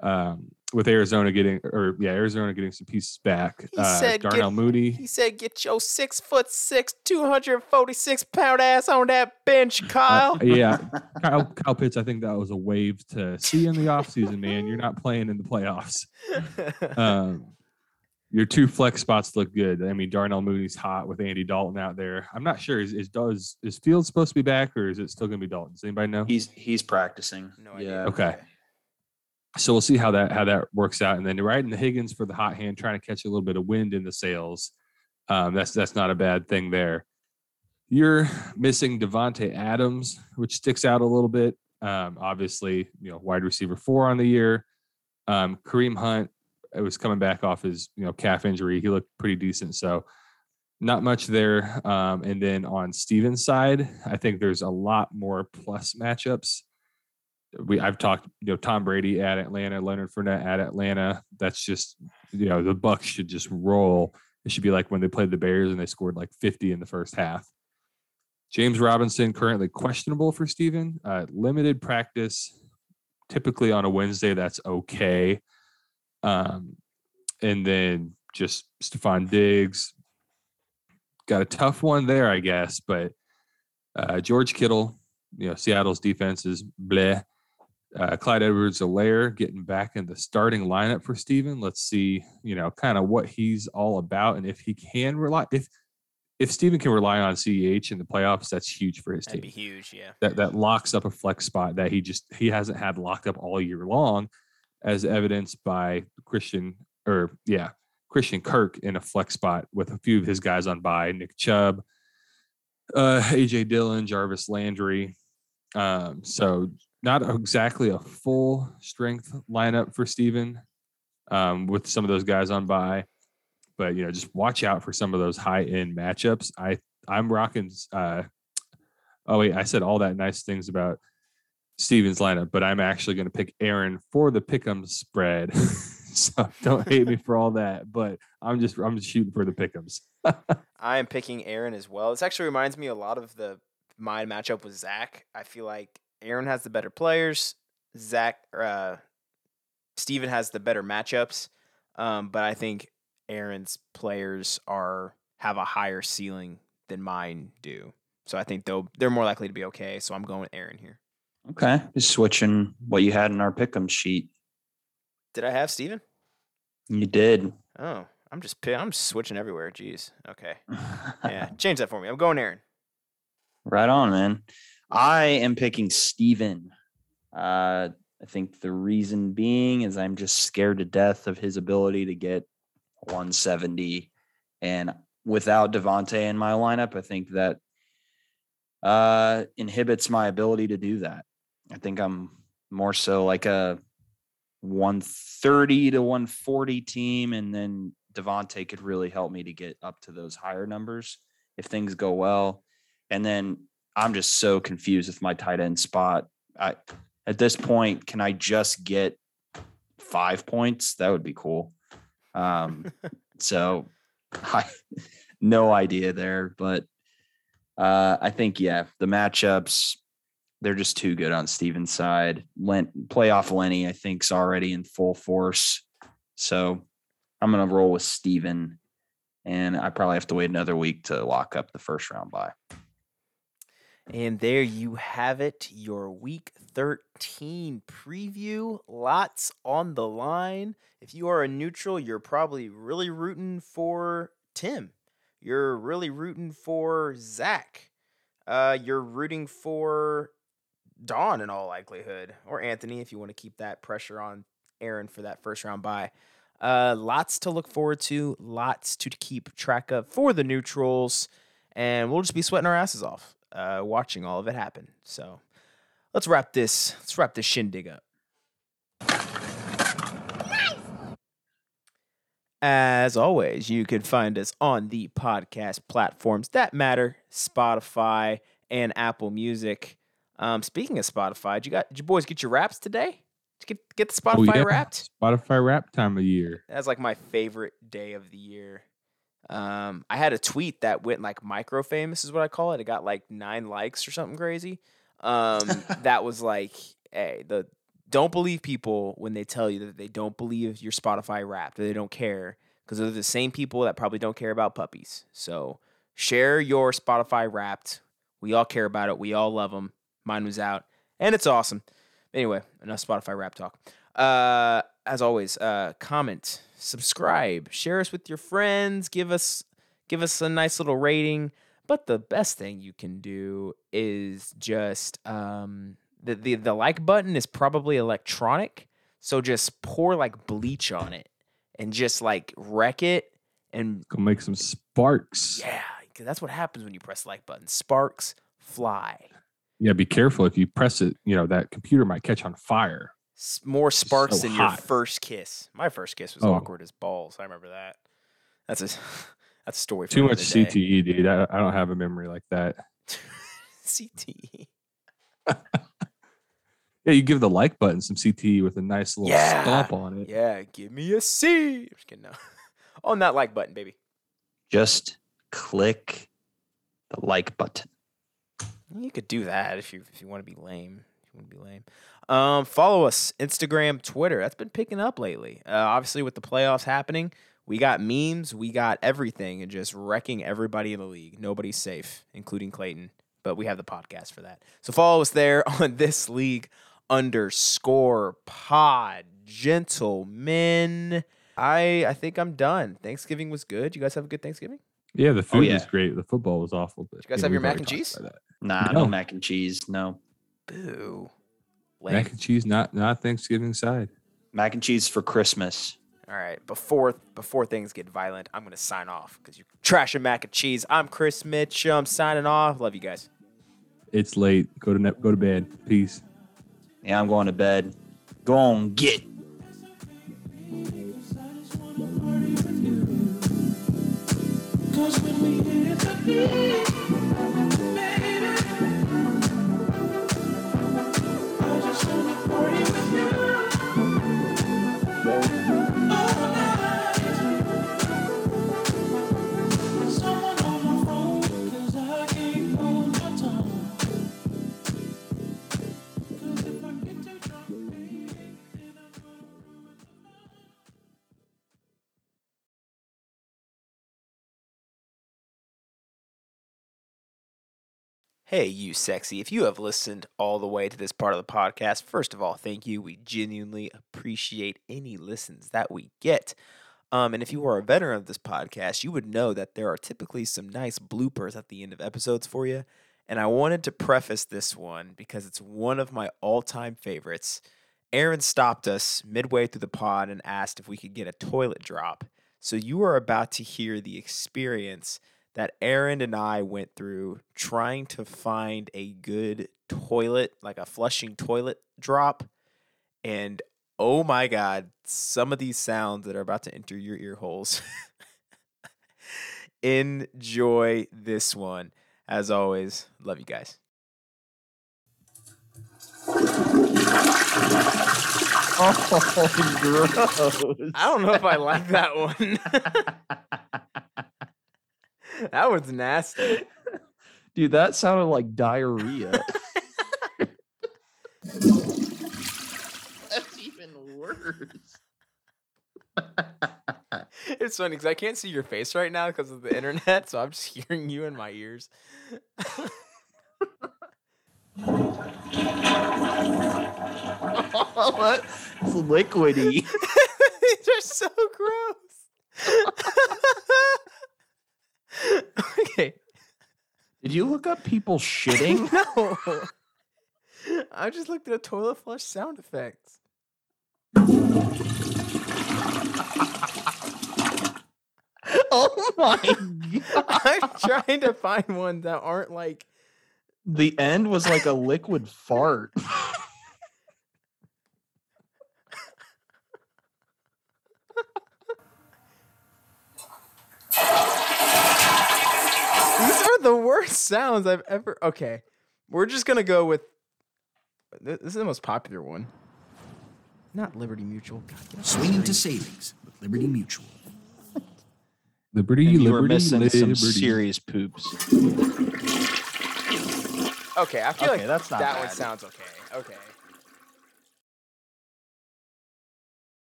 Um, with Arizona getting, or yeah, Arizona getting some pieces back. He Uh, said get- Darnell Mooney, He said, "Get your six foot six, two hundred forty six pound ass on that bench, Kyle." Uh, [LAUGHS] yeah, [LAUGHS] Kyle, Kyle Pitts. I think that was a wave to see in the [LAUGHS] offseason, man. You're not playing in the playoffs. Um, your two flex spots look good. I mean, Darnell Mooney's hot with Andy Dalton out there. I'm not sure. Is is does is Fields supposed to be back or is it still going to be Dalton? Does anybody know? He's he's practicing. No idea. Yeah. Okay. So we'll see how that how that works out, and then right in the Higgins for the hot hand, trying to catch a little bit of wind in the sails. Um, that's that's not a bad thing there. You're missing Davante Adams, which sticks out a little bit. Um, obviously, you know, wide receiver four on the year. Um, Kareem Hunt, it was coming back off his you know calf injury. He looked pretty decent, so not much there. Um, and then on Steven's side, I think there's a lot more plus matchups we I've talked, you know, Tom Brady at Atlanta, Leonard Fournette at Atlanta. That's just, you know, the Bucs should just roll. It should be like when they played the Bears and they scored like 50 in the first half. James Robinson currently questionable for Steven. Uh, limited practice, typically on a Wednesday. That's okay. Um, and then just Stefon Diggs got a tough one there, I guess. But uh, George Kittle, you know, Seattle's defense is bleh. Uh, Clyde Edwards-Helaire getting back in the starting lineup for Steven. Let's see, you know, kind of what he's all about and if he can rely if if Steven can rely on CEH in the playoffs, that's huge for his That'd team. be huge. Yeah. That that locks up a flex spot that he just he hasn't had locked up all year long, as evidenced by Christian or yeah, Christian Kirk in a flex spot with a few of his guys on by Nick Chubb, uh, AJ Dillon, Jarvis Landry. Um, so not exactly a full strength lineup for Steven um, with some of those guys on by, but you know, just watch out for some of those high end matchups. I I'm rocking. Uh, oh wait, I said all that nice things about Steven's lineup, but I'm actually going to pick Aaron for the pick'em spread. [LAUGHS] so don't hate me for all that, but I'm just I'm just shooting for the pick'ems. [LAUGHS] I am picking Aaron as well. This actually reminds me a lot of the my matchup with Zach. I feel like Aaron has the better players. Zach, uh, Steven has the better matchups. Um, but I think Aaron's players are have a higher ceiling than mine do. So I think they'll they're more likely to be okay. So I'm going with Aaron here. Okay. Just switching what you had in our pick'em sheet. Did I have Steven? You did. Oh, I'm just I'm switching everywhere. Jeez. Okay. [LAUGHS] Yeah, change that for me. I'm going Aaron. Right on, man. I am picking Steven. Uh, I think the reason being is I'm just scared to death of his ability to get 170. And without Davante in my lineup, I think that uh, inhibits my ability to do that. I think I'm more so like a 130 to 140 team, and then Davante could really help me to get up to those higher numbers if things go well. And then I'm just so confused with my tight end spot. I at this point, can I just get five points? That would be cool. Um, [LAUGHS] so I no idea there, but uh, I think yeah, the matchups they're just too good on Steven's side. Lent playoff Lenny, I think, is already in full force. So I'm gonna roll with Steven. And I probably have to wait another week to lock up the first round by. And there you have it, your week 13 preview. Lots on the line. If you are a neutral, you're probably really rooting for Tim. You're really rooting for Zach. Uh, you're rooting for Dawn in all likelihood, or Anthony if you want to keep that pressure on Aaron for that first round bye. Uh, lots to look forward to, lots to keep track of for the neutrals, and we'll just be sweating our asses off uh, watching all of it happen. So let's wrap this. Let's wrap this shindig up. As always, you can find us on the podcast platforms that matter: Spotify and Apple Music. Um, speaking of Spotify, did you got did you boys get your wraps today? Did you get get the Oh, Spotify yeah. wrapped? Spotify rap time of year. That's like my favorite day of the year. Um, I had a tweet that went like micro famous is what I call it. It got like nine likes or something crazy. Um, [LAUGHS] that was like, hey, the don't believe people when they tell you that they don't believe your Spotify Wrapped or they don't care because they're the same people that probably don't care about puppies. So share your Spotify Wrapped. We all care about it. We all love them. Mine was out, and it's awesome. Anyway, enough Spotify rap talk. Uh, as always, uh, comment, subscribe, share us with your friends, give us give us a nice little rating. But the best thing you can do is just um, the, the the like button is probably electronic, so just pour like bleach on it and just like wreck it and Go make some sparks. yeah, that's what happens when you press the like button. Sparks fly. Yeah, be careful if you press it. You know that computer might catch on fire. S- more sparks so than your first kiss. My first kiss was Oh. awkward as balls. I remember that. That's a [LAUGHS] that's a story. For Too much day. CTE, dude. I, I don't have a memory like that. [LAUGHS] CTE. [LAUGHS] Yeah, you give the like button some CTE with a nice little Yeah. stomp on it. Yeah, give me a C. I'm just kidding. No. On that like button, baby. Just click the like button. You could do that if you if you want to be lame. If you want to be lame. Um, follow us Instagram, Twitter. That's been picking up lately. Uh, obviously, with the playoffs happening, we got memes, we got everything, and just wrecking everybody in the league. Nobody's safe, including Clayton. But we have the podcast for that. So follow us there [LAUGHS] on this league underscore pod, gentlemen. I I think I'm done. Thanksgiving was good. You guys have a good Thanksgiving. Yeah, the oh, food yeah. was great. The football was awful. But you guys yeah, have your mac and cheese? about that. Nah, no. No. mac and cheese. No Boo. Lame. Mac and cheese, not not Thanksgiving side. mac and cheese for Christmas. All right, before before things get violent, I'm gonna sign off because you're trashing mac and cheese. I'm Chris Mitch. I'm signing off. Love you guys. It's late. Go to net, go to bed. Peace. Yeah, I'm going to bed. Go on, get. When we hit Hey, you sexy. If you have listened all the way to this part of the podcast, first of all, thank you. We genuinely appreciate any listens that we get. Um, and if you are a veteran of this podcast, you would know that there are typically some nice bloopers at the end of episodes for you. And I wanted to preface this one because it's one of my all time favorites. Aaron stopped us midway through the pod and asked if we could get a toilet drop. So you are about to hear the experience that Aaron and I went through trying to find a good toilet, like a flushing toilet drop. And oh my God, some of these sounds that are about to enter your ear holes. [LAUGHS] Enjoy this one. As always, love you guys. [LAUGHS] Oh, gross. I don't know if I like that one. [LAUGHS] [LAUGHS] that was nasty. Dude, that sounded like diarrhea. [LAUGHS] That's even worse. [LAUGHS] It's funny because I can't see your face right now because of the internet, so I'm just hearing you in my ears. what? It's liquidy. These are so gross. [LAUGHS] okay. Did you look up people [LAUGHS] shitting? No. I just looked at a toilet flush sound effects. [LAUGHS] oh my god. I'm trying to find ones that aren't like The end was like a liquid fart. these are the worst sounds I've ever. Okay, we're just gonna go with. This is the most popular one. Not Liberty Mutual. God, get Swinging to savings with Liberty Mutual. [LAUGHS] Liberty, And you liberty, were missing some serious poops. Okay, I feel Okay, like that's not that one sounds okay. Okay.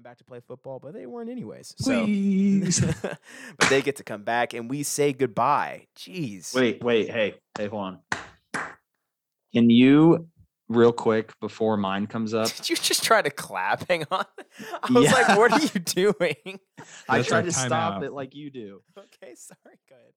Coming back to play football, but they weren't anyways. So, Please. [LAUGHS] but they get to come back, and we say goodbye. Jeez. Wait, wait, hey, hey, hold on. Can you, real quick, before mine comes up? [LAUGHS] Did you just try to clap? Hang on. [LAUGHS] I was like, what are you doing? I tried to stop timeout. it like you do. okay, sorry. Go ahead.